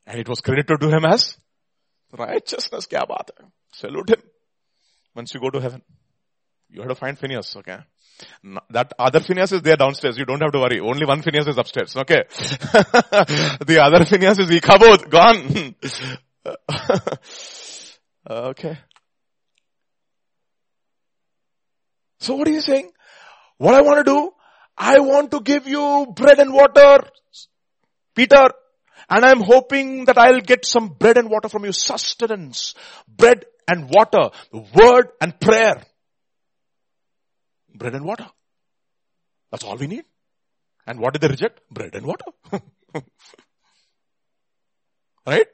And it was credited to him as righteousness. Kya baat hai? Salute him. Once you go to heaven. You have to find Phineas, okay? That other Phineas is there downstairs. You don't have to worry. Only one Phineas is upstairs. Okay. the other Phineas is Ichabod, gone. okay. So what are you saying? What I want to do? I want to give you bread and water, Peter, and I'm hoping that I'll get some bread and water from you. Sustenance, bread and water, word and prayer. Bread and water. That's all we need. And what did they reject? Bread and water. right?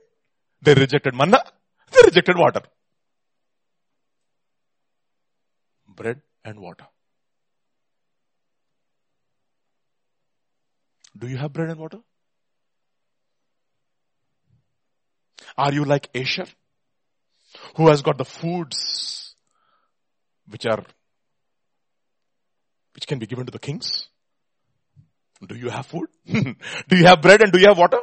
They rejected manna. They rejected water. Bread and water. Do you have bread and water? Are you like Asher? Who has got the foods which are, which can be given to the kings? Do you have food? do you have bread and do you have water?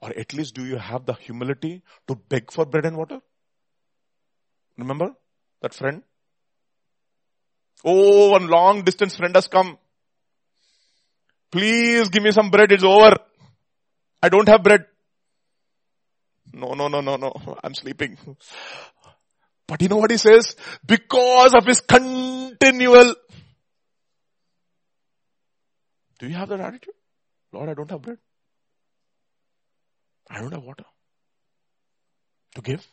Or at least do you have the humility to beg for bread and water? Remember that friend Oh, one long distance friend has come. Please give me some bread. It's over. I don't have bread. No, no, no, no, no. I'm sleeping. But you know what he says? Because of his continual. Do you have that attitude? Lord, I don't have bread. I don't have water to give.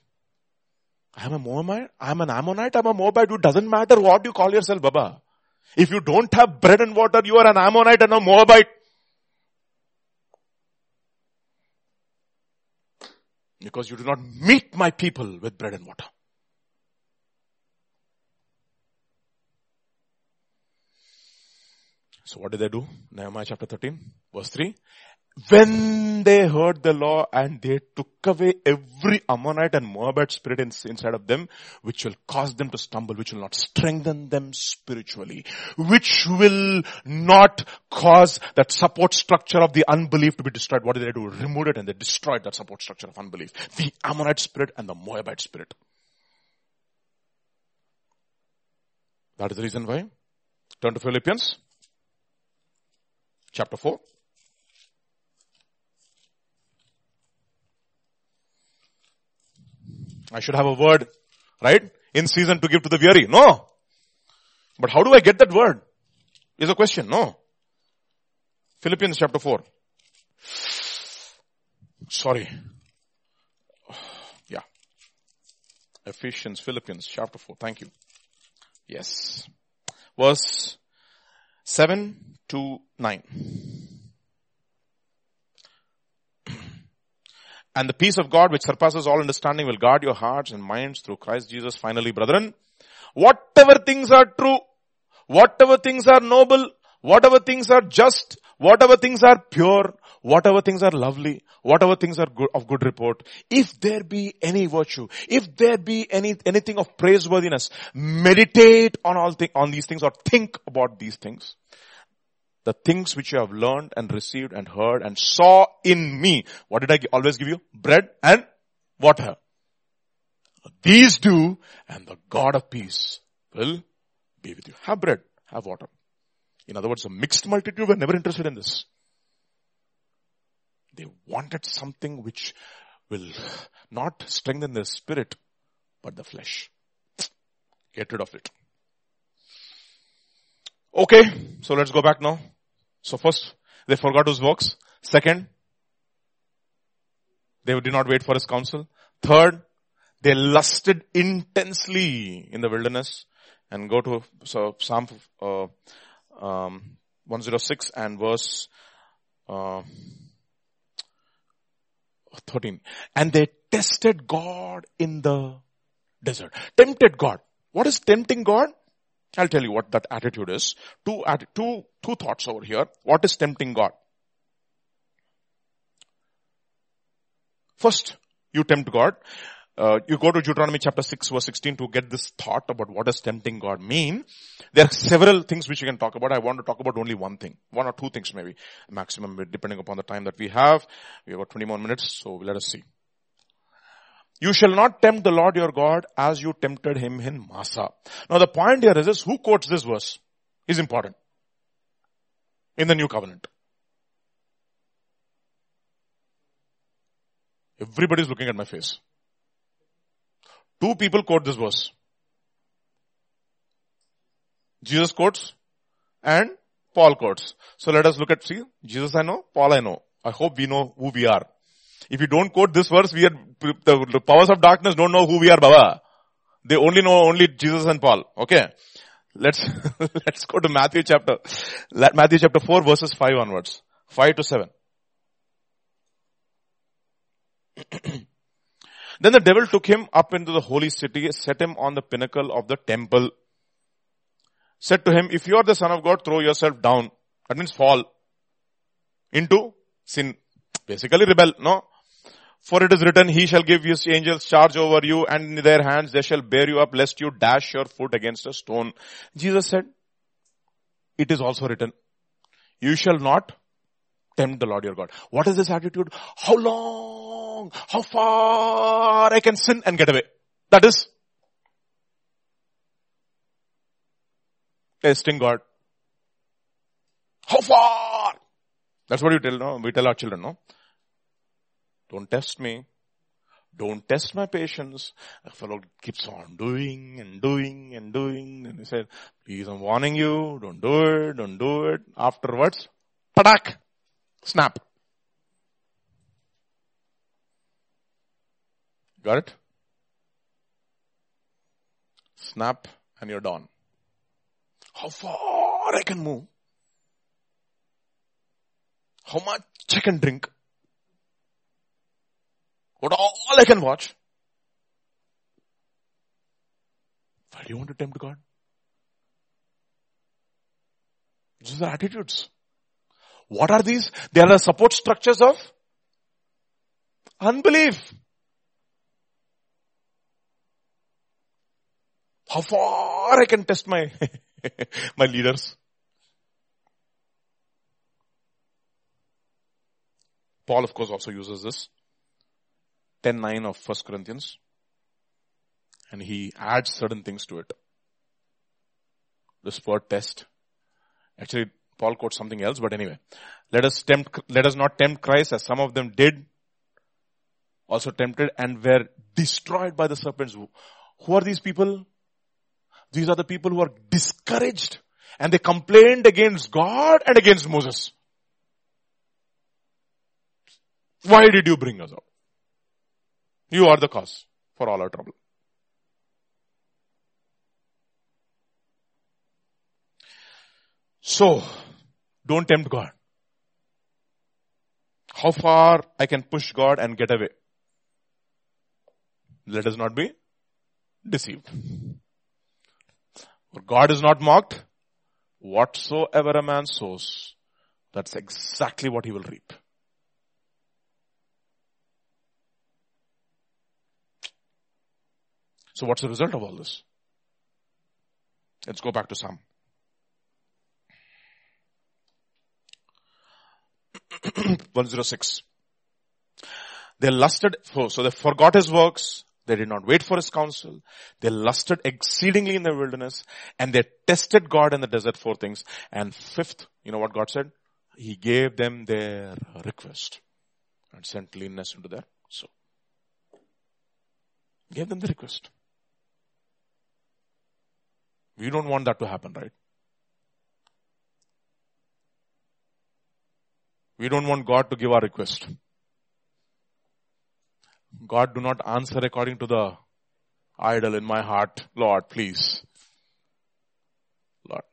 I am a Moabite. I am an Ammonite. I am a Moabite. It doesn't matter what you call yourself, Baba. If you don't have bread and water, you are an Ammonite and a Moabite. Because you do not meet my people with bread and water. So what did they do? Nehemiah chapter 13, verse 3 when they heard the law and they took away every Ammonite and Moabite spirit inside of them, which will cause them to stumble, which will not strengthen them spiritually, which will not cause that support structure of the unbelief to be destroyed. What did they do? Removed it and they destroyed that support structure of unbelief. The Ammonite spirit and the Moabite spirit. That is the reason why. Turn to Philippians chapter 4. I should have a word, right? In season to give to the weary. No. But how do I get that word? Is a question. No. Philippians chapter 4. Sorry. Yeah. Ephesians, Philippians chapter 4. Thank you. Yes. Verse 7 to 9. And the peace of God which surpasses all understanding will guard your hearts and minds through Christ Jesus. Finally, brethren, whatever things are true, whatever things are noble, whatever things are just, whatever things are pure, whatever things are lovely, whatever things are good, of good report, if there be any virtue, if there be any, anything of praiseworthiness, meditate on all things, on these things or think about these things the things which you have learned and received and heard and saw in me. What did I always give you? Bread and water. These do and the God of peace will be with you. Have bread, have water. In other words, a mixed multitude were never interested in this. They wanted something which will not strengthen their spirit, but the flesh. Get rid of it. Okay, so let's go back now. So first, they forgot his works. Second, they did not wait for his counsel. Third, they lusted intensely in the wilderness. And go to so Psalm uh, um, 106 and verse uh, 13. And they tested God in the desert. Tempted God. What is tempting God? I'll tell you what that attitude is. Two, two, two thoughts over here. What is tempting God? First, you tempt God. Uh, you go to Deuteronomy chapter 6 verse 16 to get this thought about what does tempting God mean. There are several things which you can talk about. I want to talk about only one thing. One or two things maybe. Maximum depending upon the time that we have. We have about 20 more minutes, so let us see. You shall not tempt the Lord your God as you tempted him in Massah. Now the point here is this, who quotes this verse is important in the new covenant. Everybody is looking at my face. Two people quote this verse. Jesus quotes and Paul quotes. So let us look at, see, Jesus I know, Paul I know. I hope we know who we are. If you don't quote this verse, we are, the, powers of darkness don't know who we are, Baba. They only know only Jesus and Paul. Okay. Let's, let's go to Matthew chapter, Matthew chapter 4 verses 5 onwards. 5 to 7. then the devil took him up into the holy city, set him on the pinnacle of the temple, said to him, if you are the son of God, throw yourself down. That means fall into sin. Basically rebel, no? For it is written, he shall give his angels charge over you and in their hands they shall bear you up lest you dash your foot against a stone. Jesus said, it is also written, you shall not tempt the Lord your God. What is this attitude? How long, how far I can sin and get away. That is testing God. How far? That's what you tell, no? We tell our children, no? Don't test me. don't test my patience. The fellow keeps on doing and doing and doing. And he said, please, I'm warning you. Don't do it. Don't do it. Afterwards, padak, snap. Got it? Snap and you're done. How far I can move? How much I can drink? What all I can watch? Why do you want to tempt God? These are attitudes. What are these? They are the support structures of unbelief. How far I can test my, my leaders. Paul of course also uses this. 10.9 of 1 Corinthians. And he adds certain things to it. This word test. Actually, Paul quotes something else, but anyway. Let us tempt, let us not tempt Christ as some of them did. Also tempted and were destroyed by the serpents. Who are these people? These are the people who are discouraged and they complained against God and against Moses. Why did you bring us out? You are the cause for all our trouble. So, don't tempt God. How far I can push God and get away? Let us not be deceived. For God is not mocked. Whatsoever a man sows, that's exactly what he will reap. So what's the result of all this? Let's go back to Psalm. One zero six. They lusted, for, so they forgot his works, they did not wait for his counsel. They lusted exceedingly in the wilderness and they tested God in the desert for things. And fifth, you know what God said? He gave them their request and sent leanness into their soul. Gave them the request. We don't want that to happen, right? We don't want God to give our request. God do not answer according to the idol in my heart. Lord, please. Lord.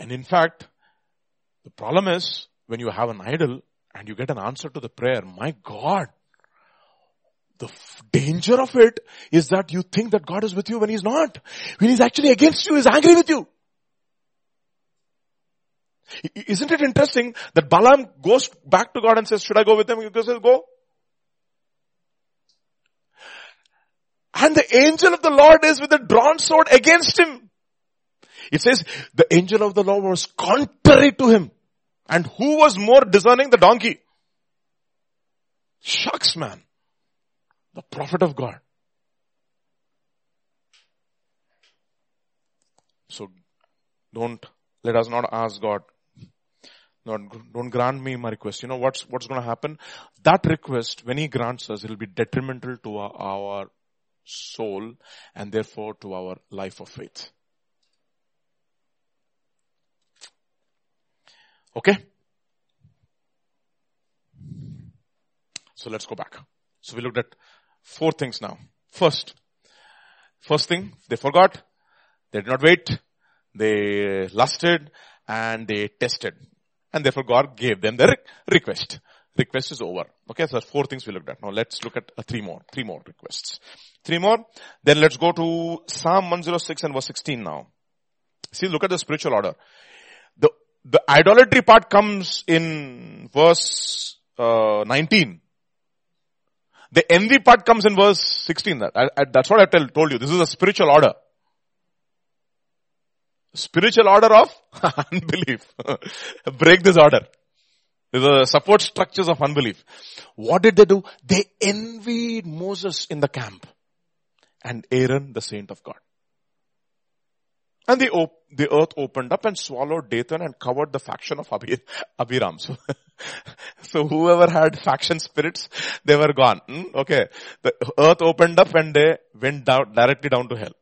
And in fact, the problem is when you have an idol and you get an answer to the prayer, my God, the danger of it is that you think that God is with you when He's not. When He's actually against you, He's angry with you. Isn't it interesting that Balaam goes back to God and says, should I go with him? He says, go. And the angel of the Lord is with a drawn sword against him. It says the angel of the Lord was contrary to him. And who was more discerning? The donkey. Shucks man. The prophet of God. So don't, let us not ask God, not, don't grant me my request. You know what's, what's going to happen? That request, when He grants us, it will be detrimental to our, our soul and therefore to our life of faith. Okay? So let's go back. So we looked at four things now. First, first thing, they forgot, they did not wait, they lusted, and they tested. And therefore God gave them the request request is over. Okay, so four things we looked at. Now let's look at uh, three more, three more requests. Three more. Then let's go to Psalm 106 and verse 16 now. See, look at the spiritual order. The, the idolatry part comes in verse uh, 19. The envy part comes in verse 16. That, I, I, that's what I tell, told you. This is a spiritual order. Spiritual order of unbelief. Break this order. The support structures of unbelief. What did they do? They envied Moses in the camp and Aaron, the saint of God. And the, op- the earth opened up and swallowed Dathan and covered the faction of Abhi- Abiram. So, so whoever had faction spirits, they were gone. Hmm? Okay. The earth opened up and they went down, directly down to hell.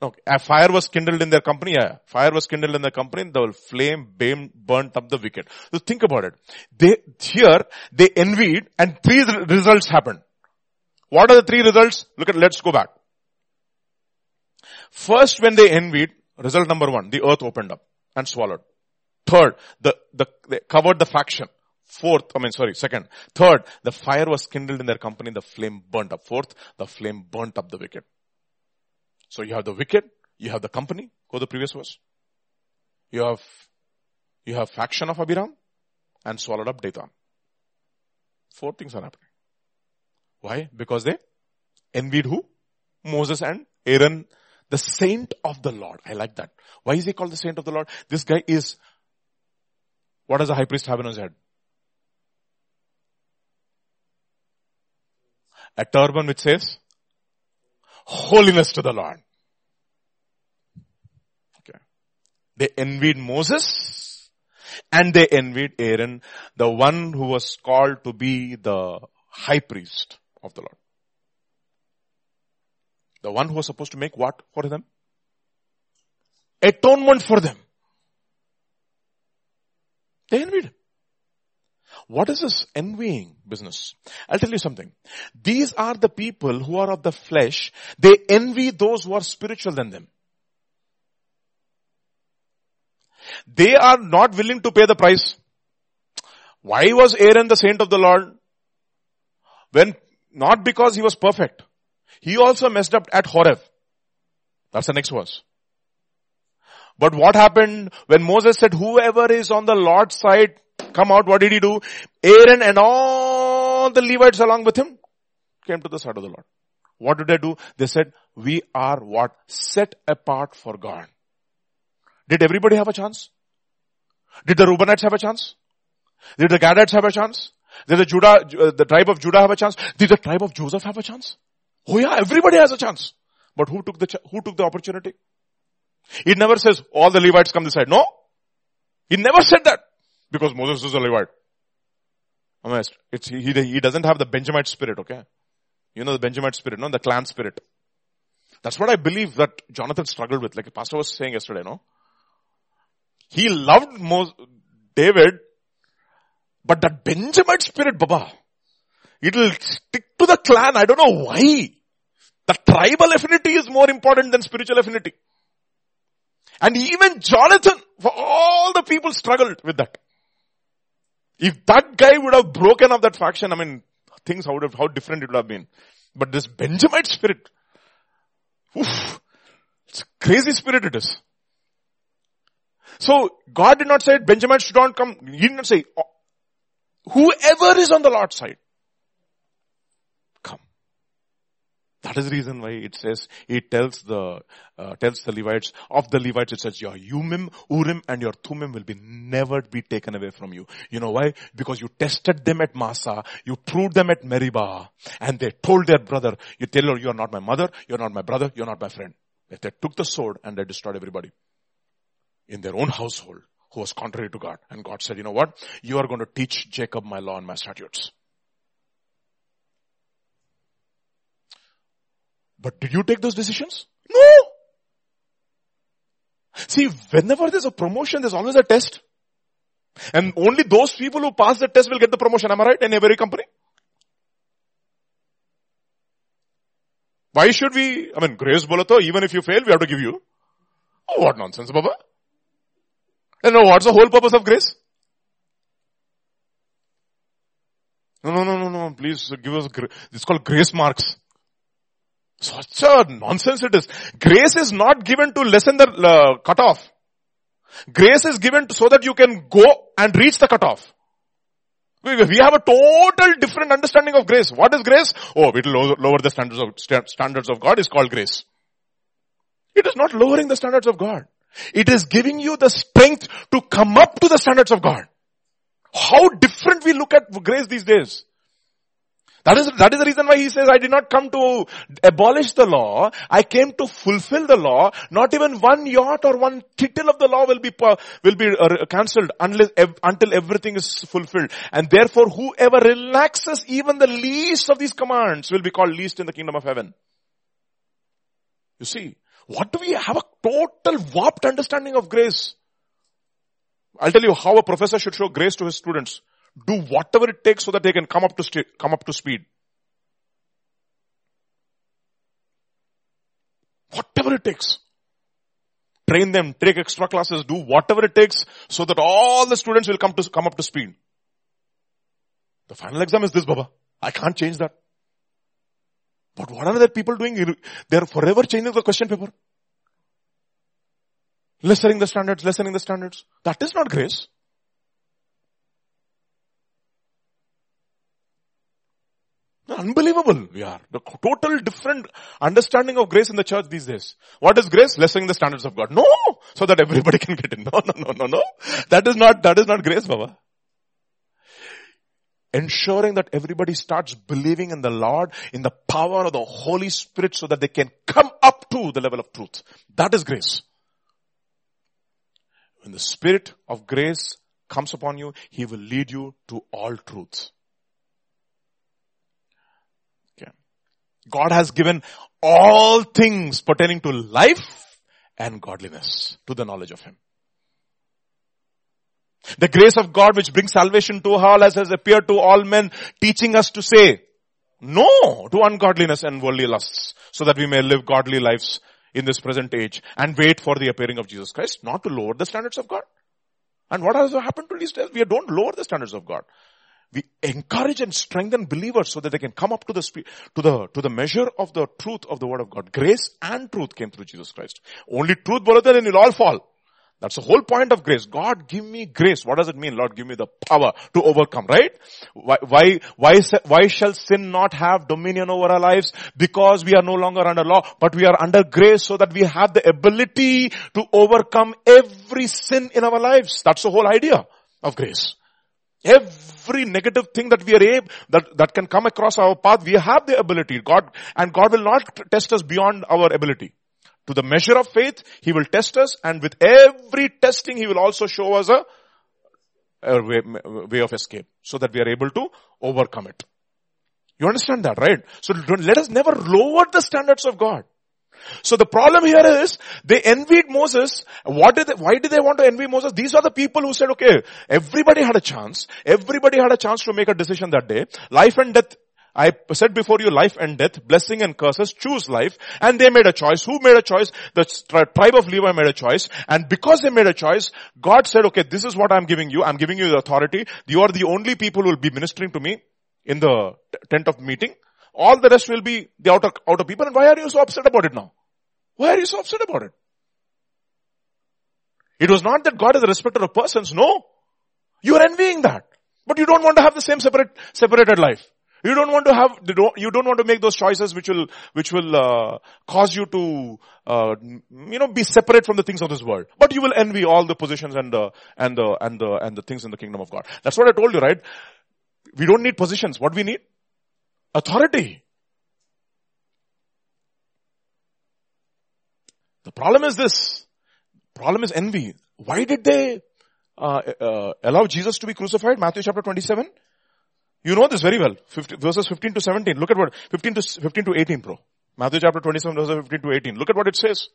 Okay. A fire was kindled in their company. Yeah. Fire was kindled in their company. The flame burnt up the wicked. So think about it. They, here, they envied and three results happened. What are the three results? Look at, let's go back. First, when they envied, result number one, the earth opened up and swallowed. Third, the, the, they covered the faction. Fourth, I mean, sorry, second. Third, the fire was kindled in their company, the flame burnt up. Fourth, the flame burnt up the wicked. So you have the wicked, you have the company, go the previous verse. You have, you have faction of Abiram and swallowed up Dathan. Four things are happening. Why? Because they envied who? Moses and Aaron the saint of the Lord. I like that. Why is he called the saint of the Lord? This guy is, what does the high priest have on his head? A turban which says, holiness to the Lord. Okay. They envied Moses and they envied Aaron, the one who was called to be the high priest of the Lord. The one who was supposed to make what for them? Atonement for them. They envied. What is this envying business? I'll tell you something. These are the people who are of the flesh. They envy those who are spiritual than them. They are not willing to pay the price. Why was Aaron the saint of the Lord? When, not because he was perfect. He also messed up at Horeb. That's the next verse. But what happened when Moses said, whoever is on the Lord's side, come out, what did he do? Aaron and all the Levites along with him came to the side of the Lord. What did they do? They said, we are what? Set apart for God. Did everybody have a chance? Did the Reubenites have a chance? Did the Gadites have a chance? Did the Judah, uh, the tribe of Judah have a chance? Did the tribe of Joseph have a chance? Oh yeah, everybody has a chance. But who took the, ch- who took the opportunity? It never says all the Levites come this side. No. He never said that. Because Moses is a Levite. Amazed. It's, he, he doesn't have the Benjamite spirit, okay? You know the Benjamite spirit, no? The clan spirit. That's what I believe that Jonathan struggled with, like pastor was saying yesterday, no? He loved Moses, David, but that Benjamite spirit, Baba, It'll stick to the clan. I don't know why. The tribal affinity is more important than spiritual affinity. And even Jonathan, for all the people struggled with that. If that guy would have broken up that faction, I mean, things how how different it would have been. But this Benjamite spirit, oof, it's crazy spirit it is. So God did not say Benjamin should not come. He did not say oh, whoever is on the Lord's side. That is the reason why it says, it tells the, uh, tells the Levites, of the Levites it says, your Urim, Urim and your Thummim will be never be taken away from you. You know why? Because you tested them at Massah, you proved them at Meribah, and they told their brother, you tell her, you're not my mother, you're not my brother, you're not my friend. They took the sword and they destroyed everybody in their own household who was contrary to God. And God said, you know what? You are going to teach Jacob my law and my statutes. But did you take those decisions? No. See, whenever there's a promotion, there's always a test. And only those people who pass the test will get the promotion. Am I right? In every company? Why should we, I mean, grace bolo even if you fail, we have to give you. Oh, what nonsense, Baba. And know what's the whole purpose of grace? No, no, no, no, no, please give us, it's called grace marks. Such a nonsense it is. Grace is not given to lessen the uh, cutoff. Grace is given so that you can go and reach the cutoff. We have a total different understanding of grace. What is grace? Oh, it will lower the standards of, standards of God is called grace. It is not lowering the standards of God. It is giving you the strength to come up to the standards of God. How different we look at grace these days. That is, that is the reason why he says, I did not come to abolish the law. I came to fulfill the law. Not even one yacht or one tittle of the law will be, will be uh, cancelled unless, until everything is fulfilled. And therefore whoever relaxes even the least of these commands will be called least in the kingdom of heaven. You see, what do we have a total warped understanding of grace? I'll tell you how a professor should show grace to his students do whatever it takes so that they can come up to st- come up to speed. Whatever it takes. Train them, take extra classes, do whatever it takes so that all the students will come to come up to speed. The final exam is this, Baba. I can't change that. But what are the people doing? They're forever changing the question paper. Lessening the standards, lessening the standards. That is not grace. Unbelievable we are. The total different understanding of grace in the church these days. What is grace? Lessening the standards of God. No! So that everybody can get in. No, no, no, no, no. That is not, that is not grace, Baba. Ensuring that everybody starts believing in the Lord, in the power of the Holy Spirit so that they can come up to the level of truth. That is grace. When the Spirit of grace comes upon you, He will lead you to all truths. God has given all things pertaining to life and godliness to the knowledge of Him. The grace of God which brings salvation to all as has appeared to all men, teaching us to say no to ungodliness and worldly lusts so that we may live godly lives in this present age and wait for the appearing of Jesus Christ, not to lower the standards of God. And what has happened to these days? We don't lower the standards of God we encourage and strengthen believers so that they can come up to the to the to the measure of the truth of the word of God. Grace and truth came through Jesus Christ. Only truth, brother, and you'll all fall. That's the whole point of grace. God give me grace. What does it mean? Lord, give me the power to overcome, right? Why, why, why, why shall sin not have dominion over our lives? Because we are no longer under law, but we are under grace so that we have the ability to overcome every sin in our lives. That's the whole idea of grace. Every negative thing that we are able, that, that can come across our path, we have the ability. God, and God will not test us beyond our ability. To the measure of faith, He will test us and with every testing, He will also show us a, a way, way of escape so that we are able to overcome it. You understand that, right? So let us never lower the standards of God. So the problem here is they envied Moses. What did they, why did they want to envy Moses? These are the people who said, okay, everybody had a chance. Everybody had a chance to make a decision that day. Life and death I said before you life and death, blessing and curses, choose life. And they made a choice. Who made a choice? The tribe of Levi made a choice. And because they made a choice, God said, okay, this is what I'm giving you. I'm giving you the authority. You are the only people who will be ministering to me in the tent of meeting. All the rest will be the outer, outer people. And why are you so upset about it now? Why are you so upset about it? It was not that God is a respecter of persons. No. You are envying that. But you don't want to have the same separate, separated life. You don't want to have, you don't want to make those choices which will, which will, uh, cause you to, uh, you know, be separate from the things of this world. But you will envy all the positions and the, and the, and the, and the things in the kingdom of God. That's what I told you, right? We don't need positions. What we need? Authority. The problem is this. Problem is envy. Why did they uh, uh, allow Jesus to be crucified? Matthew chapter 27. You know this very well. 50, verses 15 to 17. Look at what, 15 to, 15 to 18 bro. Matthew chapter 27 verses 15 to 18. Look at what it says.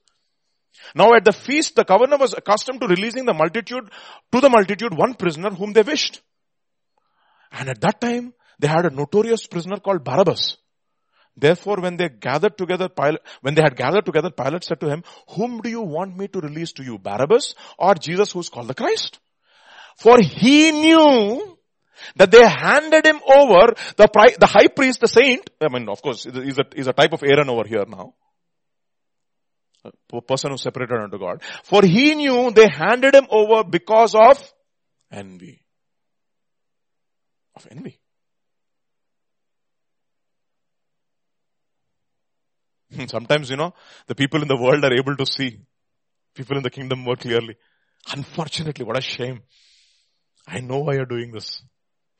Now at the feast, the governor was accustomed to releasing the multitude, to the multitude, one prisoner whom they wished. And at that time, they had a notorious prisoner called Barabbas. Therefore, when they gathered together, Pilate, when they had gathered together, Pilate said to him, whom do you want me to release to you, Barabbas or Jesus who's called the Christ? For he knew that they handed him over the, the high priest, the saint. I mean, of course, he's a, a type of Aaron over here now. A person who separated unto God. For he knew they handed him over because of envy. Of envy. Sometimes, you know, the people in the world are able to see people in the kingdom more clearly. Unfortunately, what a shame. I know why you're doing this.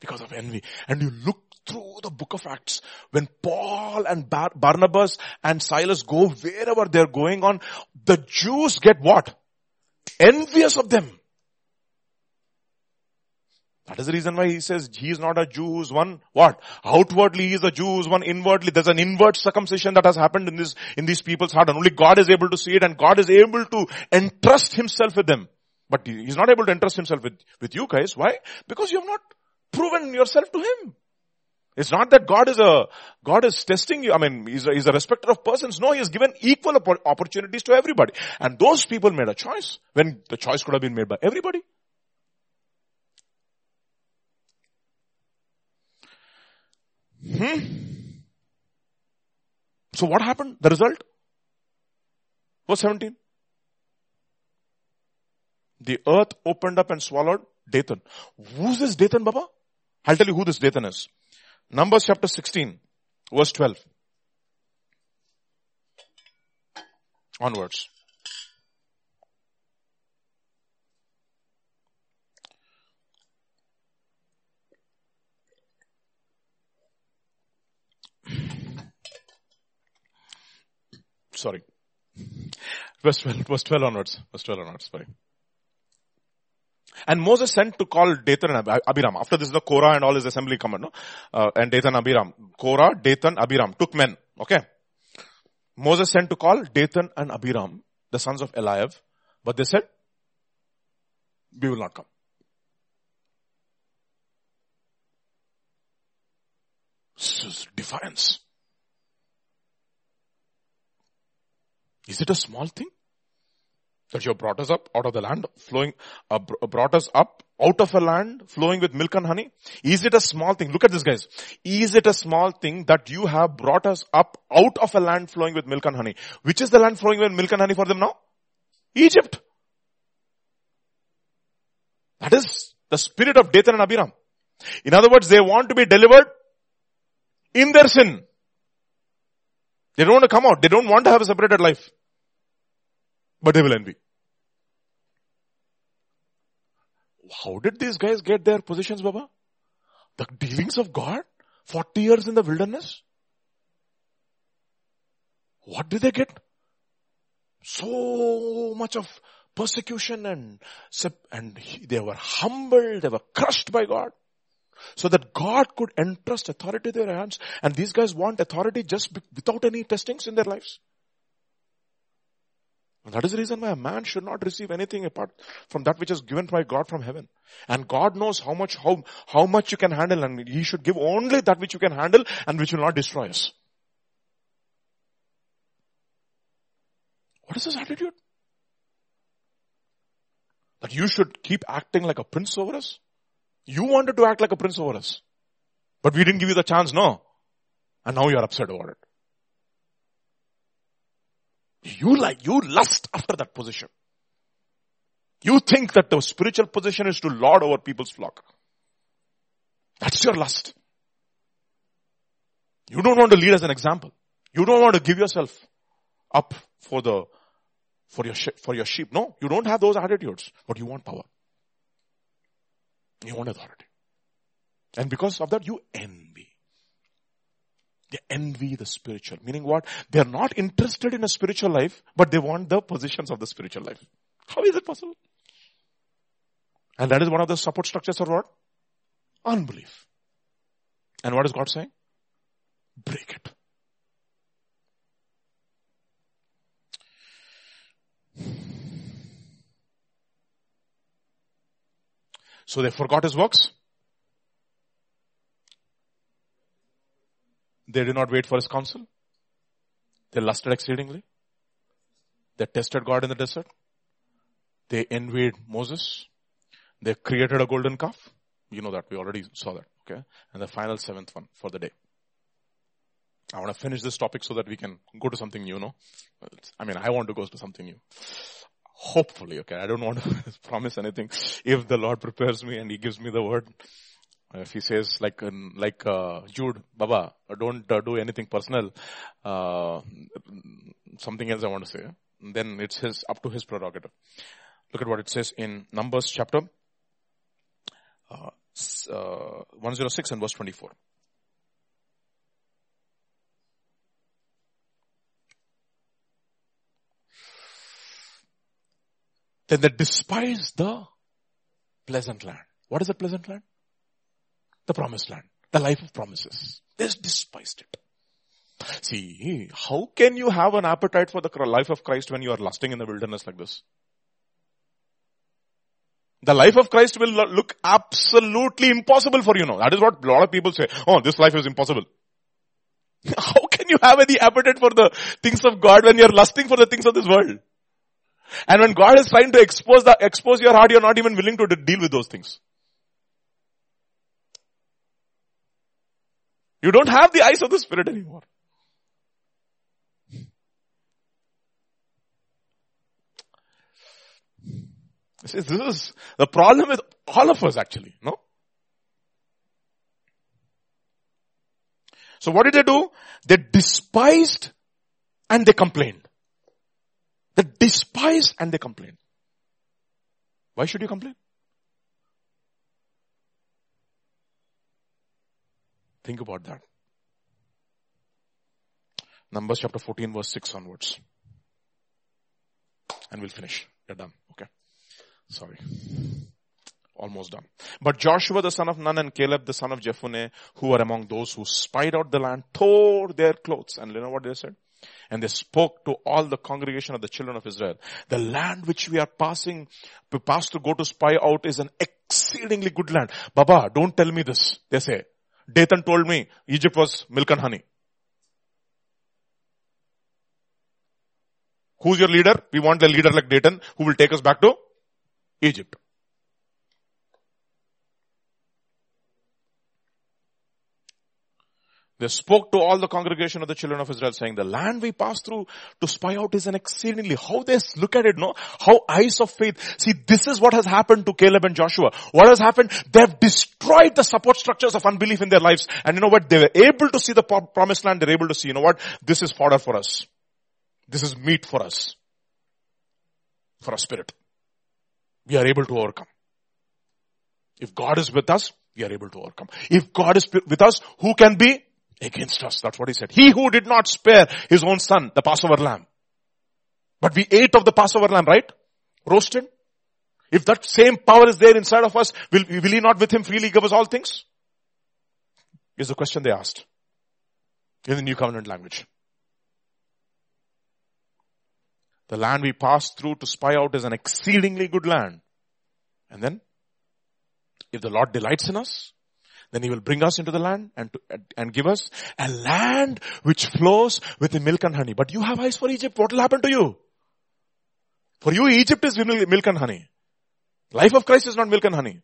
Because of envy. And you look through the book of Acts, when Paul and Bar- Barnabas and Silas go wherever they're going on, the Jews get what? Envious of them. That is the reason why he says he is not a Jew who's one, what? Outwardly he is a Jew who's one inwardly. There's an inward circumcision that has happened in this, in these people's heart and only God is able to see it and God is able to entrust himself with them. But he's not able to entrust himself with, with you guys. Why? Because you have not proven yourself to him. It's not that God is a, God is testing you. I mean, he's a, he's a respecter of persons. No, he has given equal opportunities to everybody. And those people made a choice when the choice could have been made by everybody. Hmm? So what happened? The result? Verse 17. The earth opened up and swallowed Dathan. Who's this Dathan, Baba? I'll tell you who this Dathan is. Numbers chapter 16, verse 12. Onwards. Sorry. Verse 12, verse 12 onwards. Verse 12 onwards, sorry. And Moses sent to call Dathan and Abiram. After this, the Korah and all his assembly come, no? Uh, and Dathan, Abiram. Korah, Dathan, Abiram took men. Okay. Moses sent to call Dathan and Abiram, the sons of Eliab. But they said, we will not come. This is defiance. Is it a small thing? That you have brought us up out of the land, flowing, uh, brought us up out of a land flowing with milk and honey? Is it a small thing? Look at this guys. Is it a small thing that you have brought us up out of a land flowing with milk and honey? Which is the land flowing with milk and honey for them now? Egypt. That is the spirit of Dathan and Abiram. In other words, they want to be delivered in their sin. They don't want to come out. They don't want to have a separated life but they will envy. How did these guys get their positions, Baba? The dealings of God? 40 years in the wilderness? What did they get? So much of persecution and, and they were humbled, they were crushed by God. So that God could entrust authority to their hands. And these guys want authority just without any testings in their lives. That is the reason why a man should not receive anything apart from that which is given by God from heaven. And God knows how much, how, how much you can handle and He should give only that which you can handle and which will not destroy us. What is this attitude? That you should keep acting like a prince over us? You wanted to act like a prince over us. But we didn't give you the chance, no. And now you're upset about it. You like, you lust after that position. You think that the spiritual position is to lord over people's flock. That's your lust. You don't want to lead as an example. You don't want to give yourself up for the, for your, for your sheep. No, you don't have those attitudes, but you want power. You want authority. And because of that, you envy. They envy the spiritual. Meaning what? They're not interested in a spiritual life, but they want the positions of the spiritual life. How is it possible? And that is one of the support structures of what? Unbelief. And what is God saying? Break it. So they forgot his works. They did not wait for his counsel. They lusted exceedingly. They tested God in the desert. They envied Moses. They created a golden calf. You know that. We already saw that. Okay. And the final seventh one for the day. I want to finish this topic so that we can go to something new, no? I mean, I want to go to something new. Hopefully, okay. I don't want to promise anything. If the Lord prepares me and He gives me the word, if he says like like uh, Jude, Baba, don't uh, do anything personal. Uh, something else I want to say. Then it's his up to his prerogative. Look at what it says in Numbers chapter uh, uh, 106 and verse 24. Then they despise the pleasant land. What is the pleasant land? The promised land. The life of promises. They despised it. See, how can you have an appetite for the life of Christ when you are lusting in the wilderness like this? The life of Christ will look absolutely impossible for you now. That is what a lot of people say. Oh, this life is impossible. How can you have any appetite for the things of God when you're lusting for the things of this world? And when God is trying to expose the, expose your heart, you're not even willing to deal with those things. You don't have the eyes of the Spirit anymore. This is the problem with all of us actually, no? So what did they do? They despised and they complained. They despised and they complained. Why should you complain? Think about that. Numbers chapter 14 verse 6 onwards. And we'll finish. We're done. Okay. Sorry. Almost done. But Joshua the son of Nun and Caleb the son of Jephunneh, who were among those who spied out the land, tore their clothes. And you know what they said? And they spoke to all the congregation of the children of Israel. The land which we are passing, to pass to go to spy out is an exceedingly good land. Baba, don't tell me this. They say. Dathan told me Egypt was milk and honey. Who's your leader? We want a leader like Dathan who will take us back to Egypt. They spoke to all the congregation of the children of Israel saying, the land we pass through to spy out is an exceedingly, how they look at it, no? How eyes of faith. See, this is what has happened to Caleb and Joshua. What has happened? They've destroyed the support structures of unbelief in their lives. And you know what? They were able to see the promised land. They're able to see, you know what? This is fodder for us. This is meat for us. For our spirit we are able to overcome. If God is with us, we are able to overcome. If God is with us, who can be against us? That's what he said. He who did not spare his own son, the Passover lamb. But we ate of the Passover lamb, right? Roasted. If that same power is there inside of us, will, will he not with him freely give us all things? Is the question they asked. In the New Covenant language. The land we passed through to spy out is an exceedingly good land. And then, if the Lord delights in us, then he will bring us into the land and, to, and give us a land which flows with milk and honey. But you have eyes for Egypt. What will happen to you? For you, Egypt is milk and honey. Life of Christ is not milk and honey.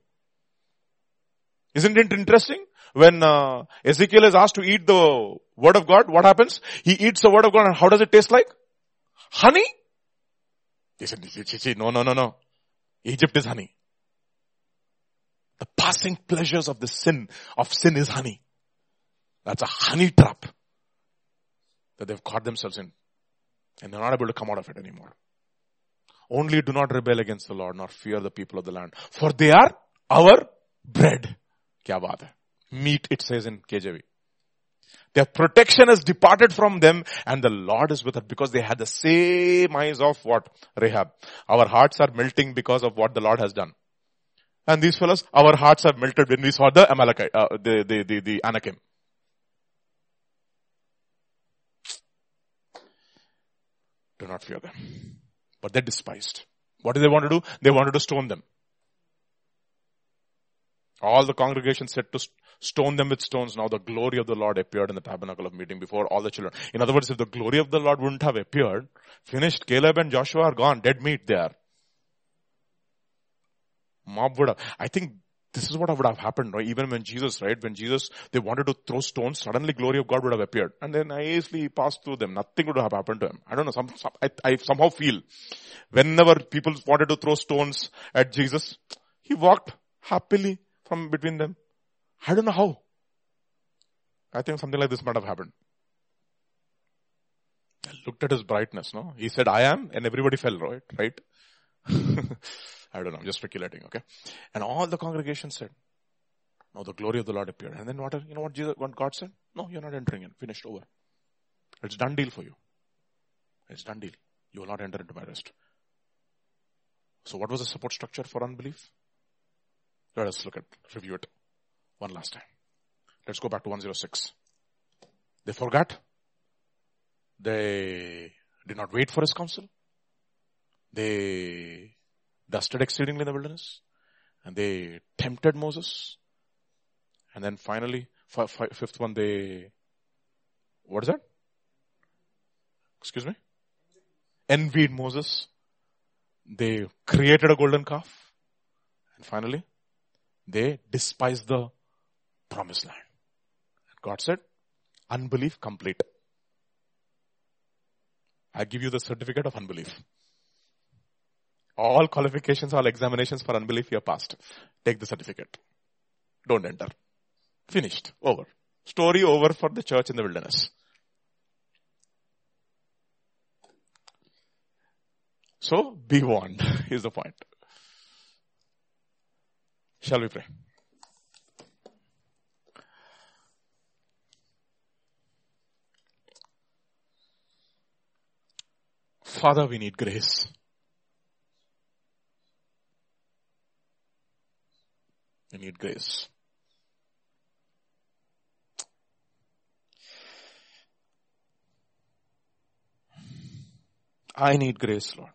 Isn't it interesting? When uh, Ezekiel is asked to eat the word of God, what happens? He eats the word of God and how does it taste like? Honey? He said, no, no, no, no. Egypt is honey. The passing pleasures of the sin, of sin is honey. That's a honey trap that they've caught themselves in. And they're not able to come out of it anymore. Only do not rebel against the Lord, nor fear the people of the land. For they are our bread. Kya baat hai? Meat, it says in KJV. Their protection has departed from them and the Lord is with us because they had the same eyes of what? Rahab. Our hearts are melting because of what the Lord has done. And these fellows, our hearts are melted when we saw the Amalekite, uh, the, the, the, the Anakim. Do not fear them. But they despised. What did they want to do? They wanted to stone them. All the congregation said to stone them with stones. Now the glory of the Lord appeared in the tabernacle of meeting before all the children. In other words, if the glory of the Lord wouldn't have appeared, finished, Caleb and Joshua are gone, dead meat there. Mob would have, I think this is what would have happened, right? Even when Jesus, right? When Jesus, they wanted to throw stones, suddenly glory of God would have appeared. And then easily passed through them. Nothing would have happened to him. I don't know, some, some I, I somehow feel whenever people wanted to throw stones at Jesus, he walked happily from between them. I don't know how. I think something like this might have happened. I looked at his brightness, no? He said, I am, and everybody fell, right? Right? I don't know, I'm just speculating, okay? And all the congregation said, No, the glory of the Lord appeared. And then what, you know what Jesus, what God said? No, you're not entering in. Finished, over. It's done deal for you. It's done deal. You will not enter into my rest. So what was the support structure for unbelief? Let us look at, review it one last time. Let's go back to 106. They forgot. They did not wait for his counsel. They dusted exceedingly in the wilderness and they tempted Moses. And then finally, fifth one, they, what is that? Excuse me? Envied Moses. They created a golden calf. And finally, they despised the promised land. God said, unbelief complete. I give you the certificate of unbelief. All qualifications, all examinations for unbelief you have passed. Take the certificate. Don't enter. Finished. Over. Story over for the church in the wilderness. So, be warned is the point. Shall we pray? Father, we need grace. We need grace. I need grace, Lord.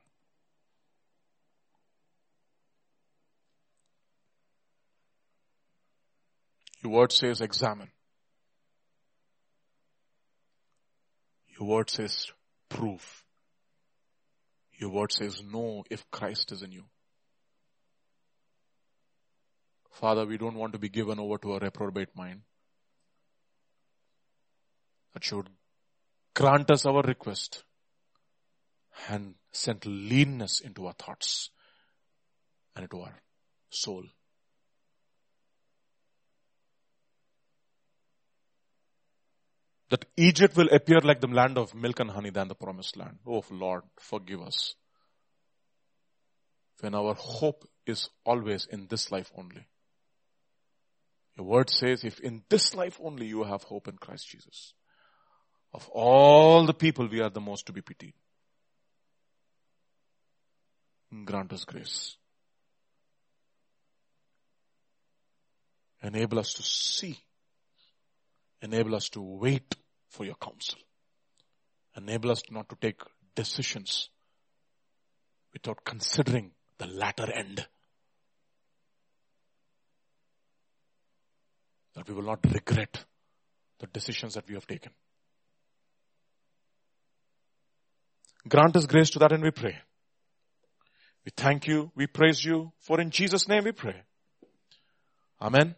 Your word says examine. Your word says prove. Your word says know if Christ is in you. Father, we don't want to be given over to a reprobate mind. That should grant us our request and send leanness into our thoughts and into our soul. that Egypt will appear like the land of milk and honey than the promised land. Oh Lord, forgive us. When our hope is always in this life only. Your word says if in this life only you have hope in Christ Jesus. Of all the people we are the most to be pitied. Grant us grace. Enable us to see Enable us to wait for your counsel. Enable us not to take decisions without considering the latter end. That we will not regret the decisions that we have taken. Grant us grace to that and we pray. We thank you, we praise you, for in Jesus' name we pray. Amen.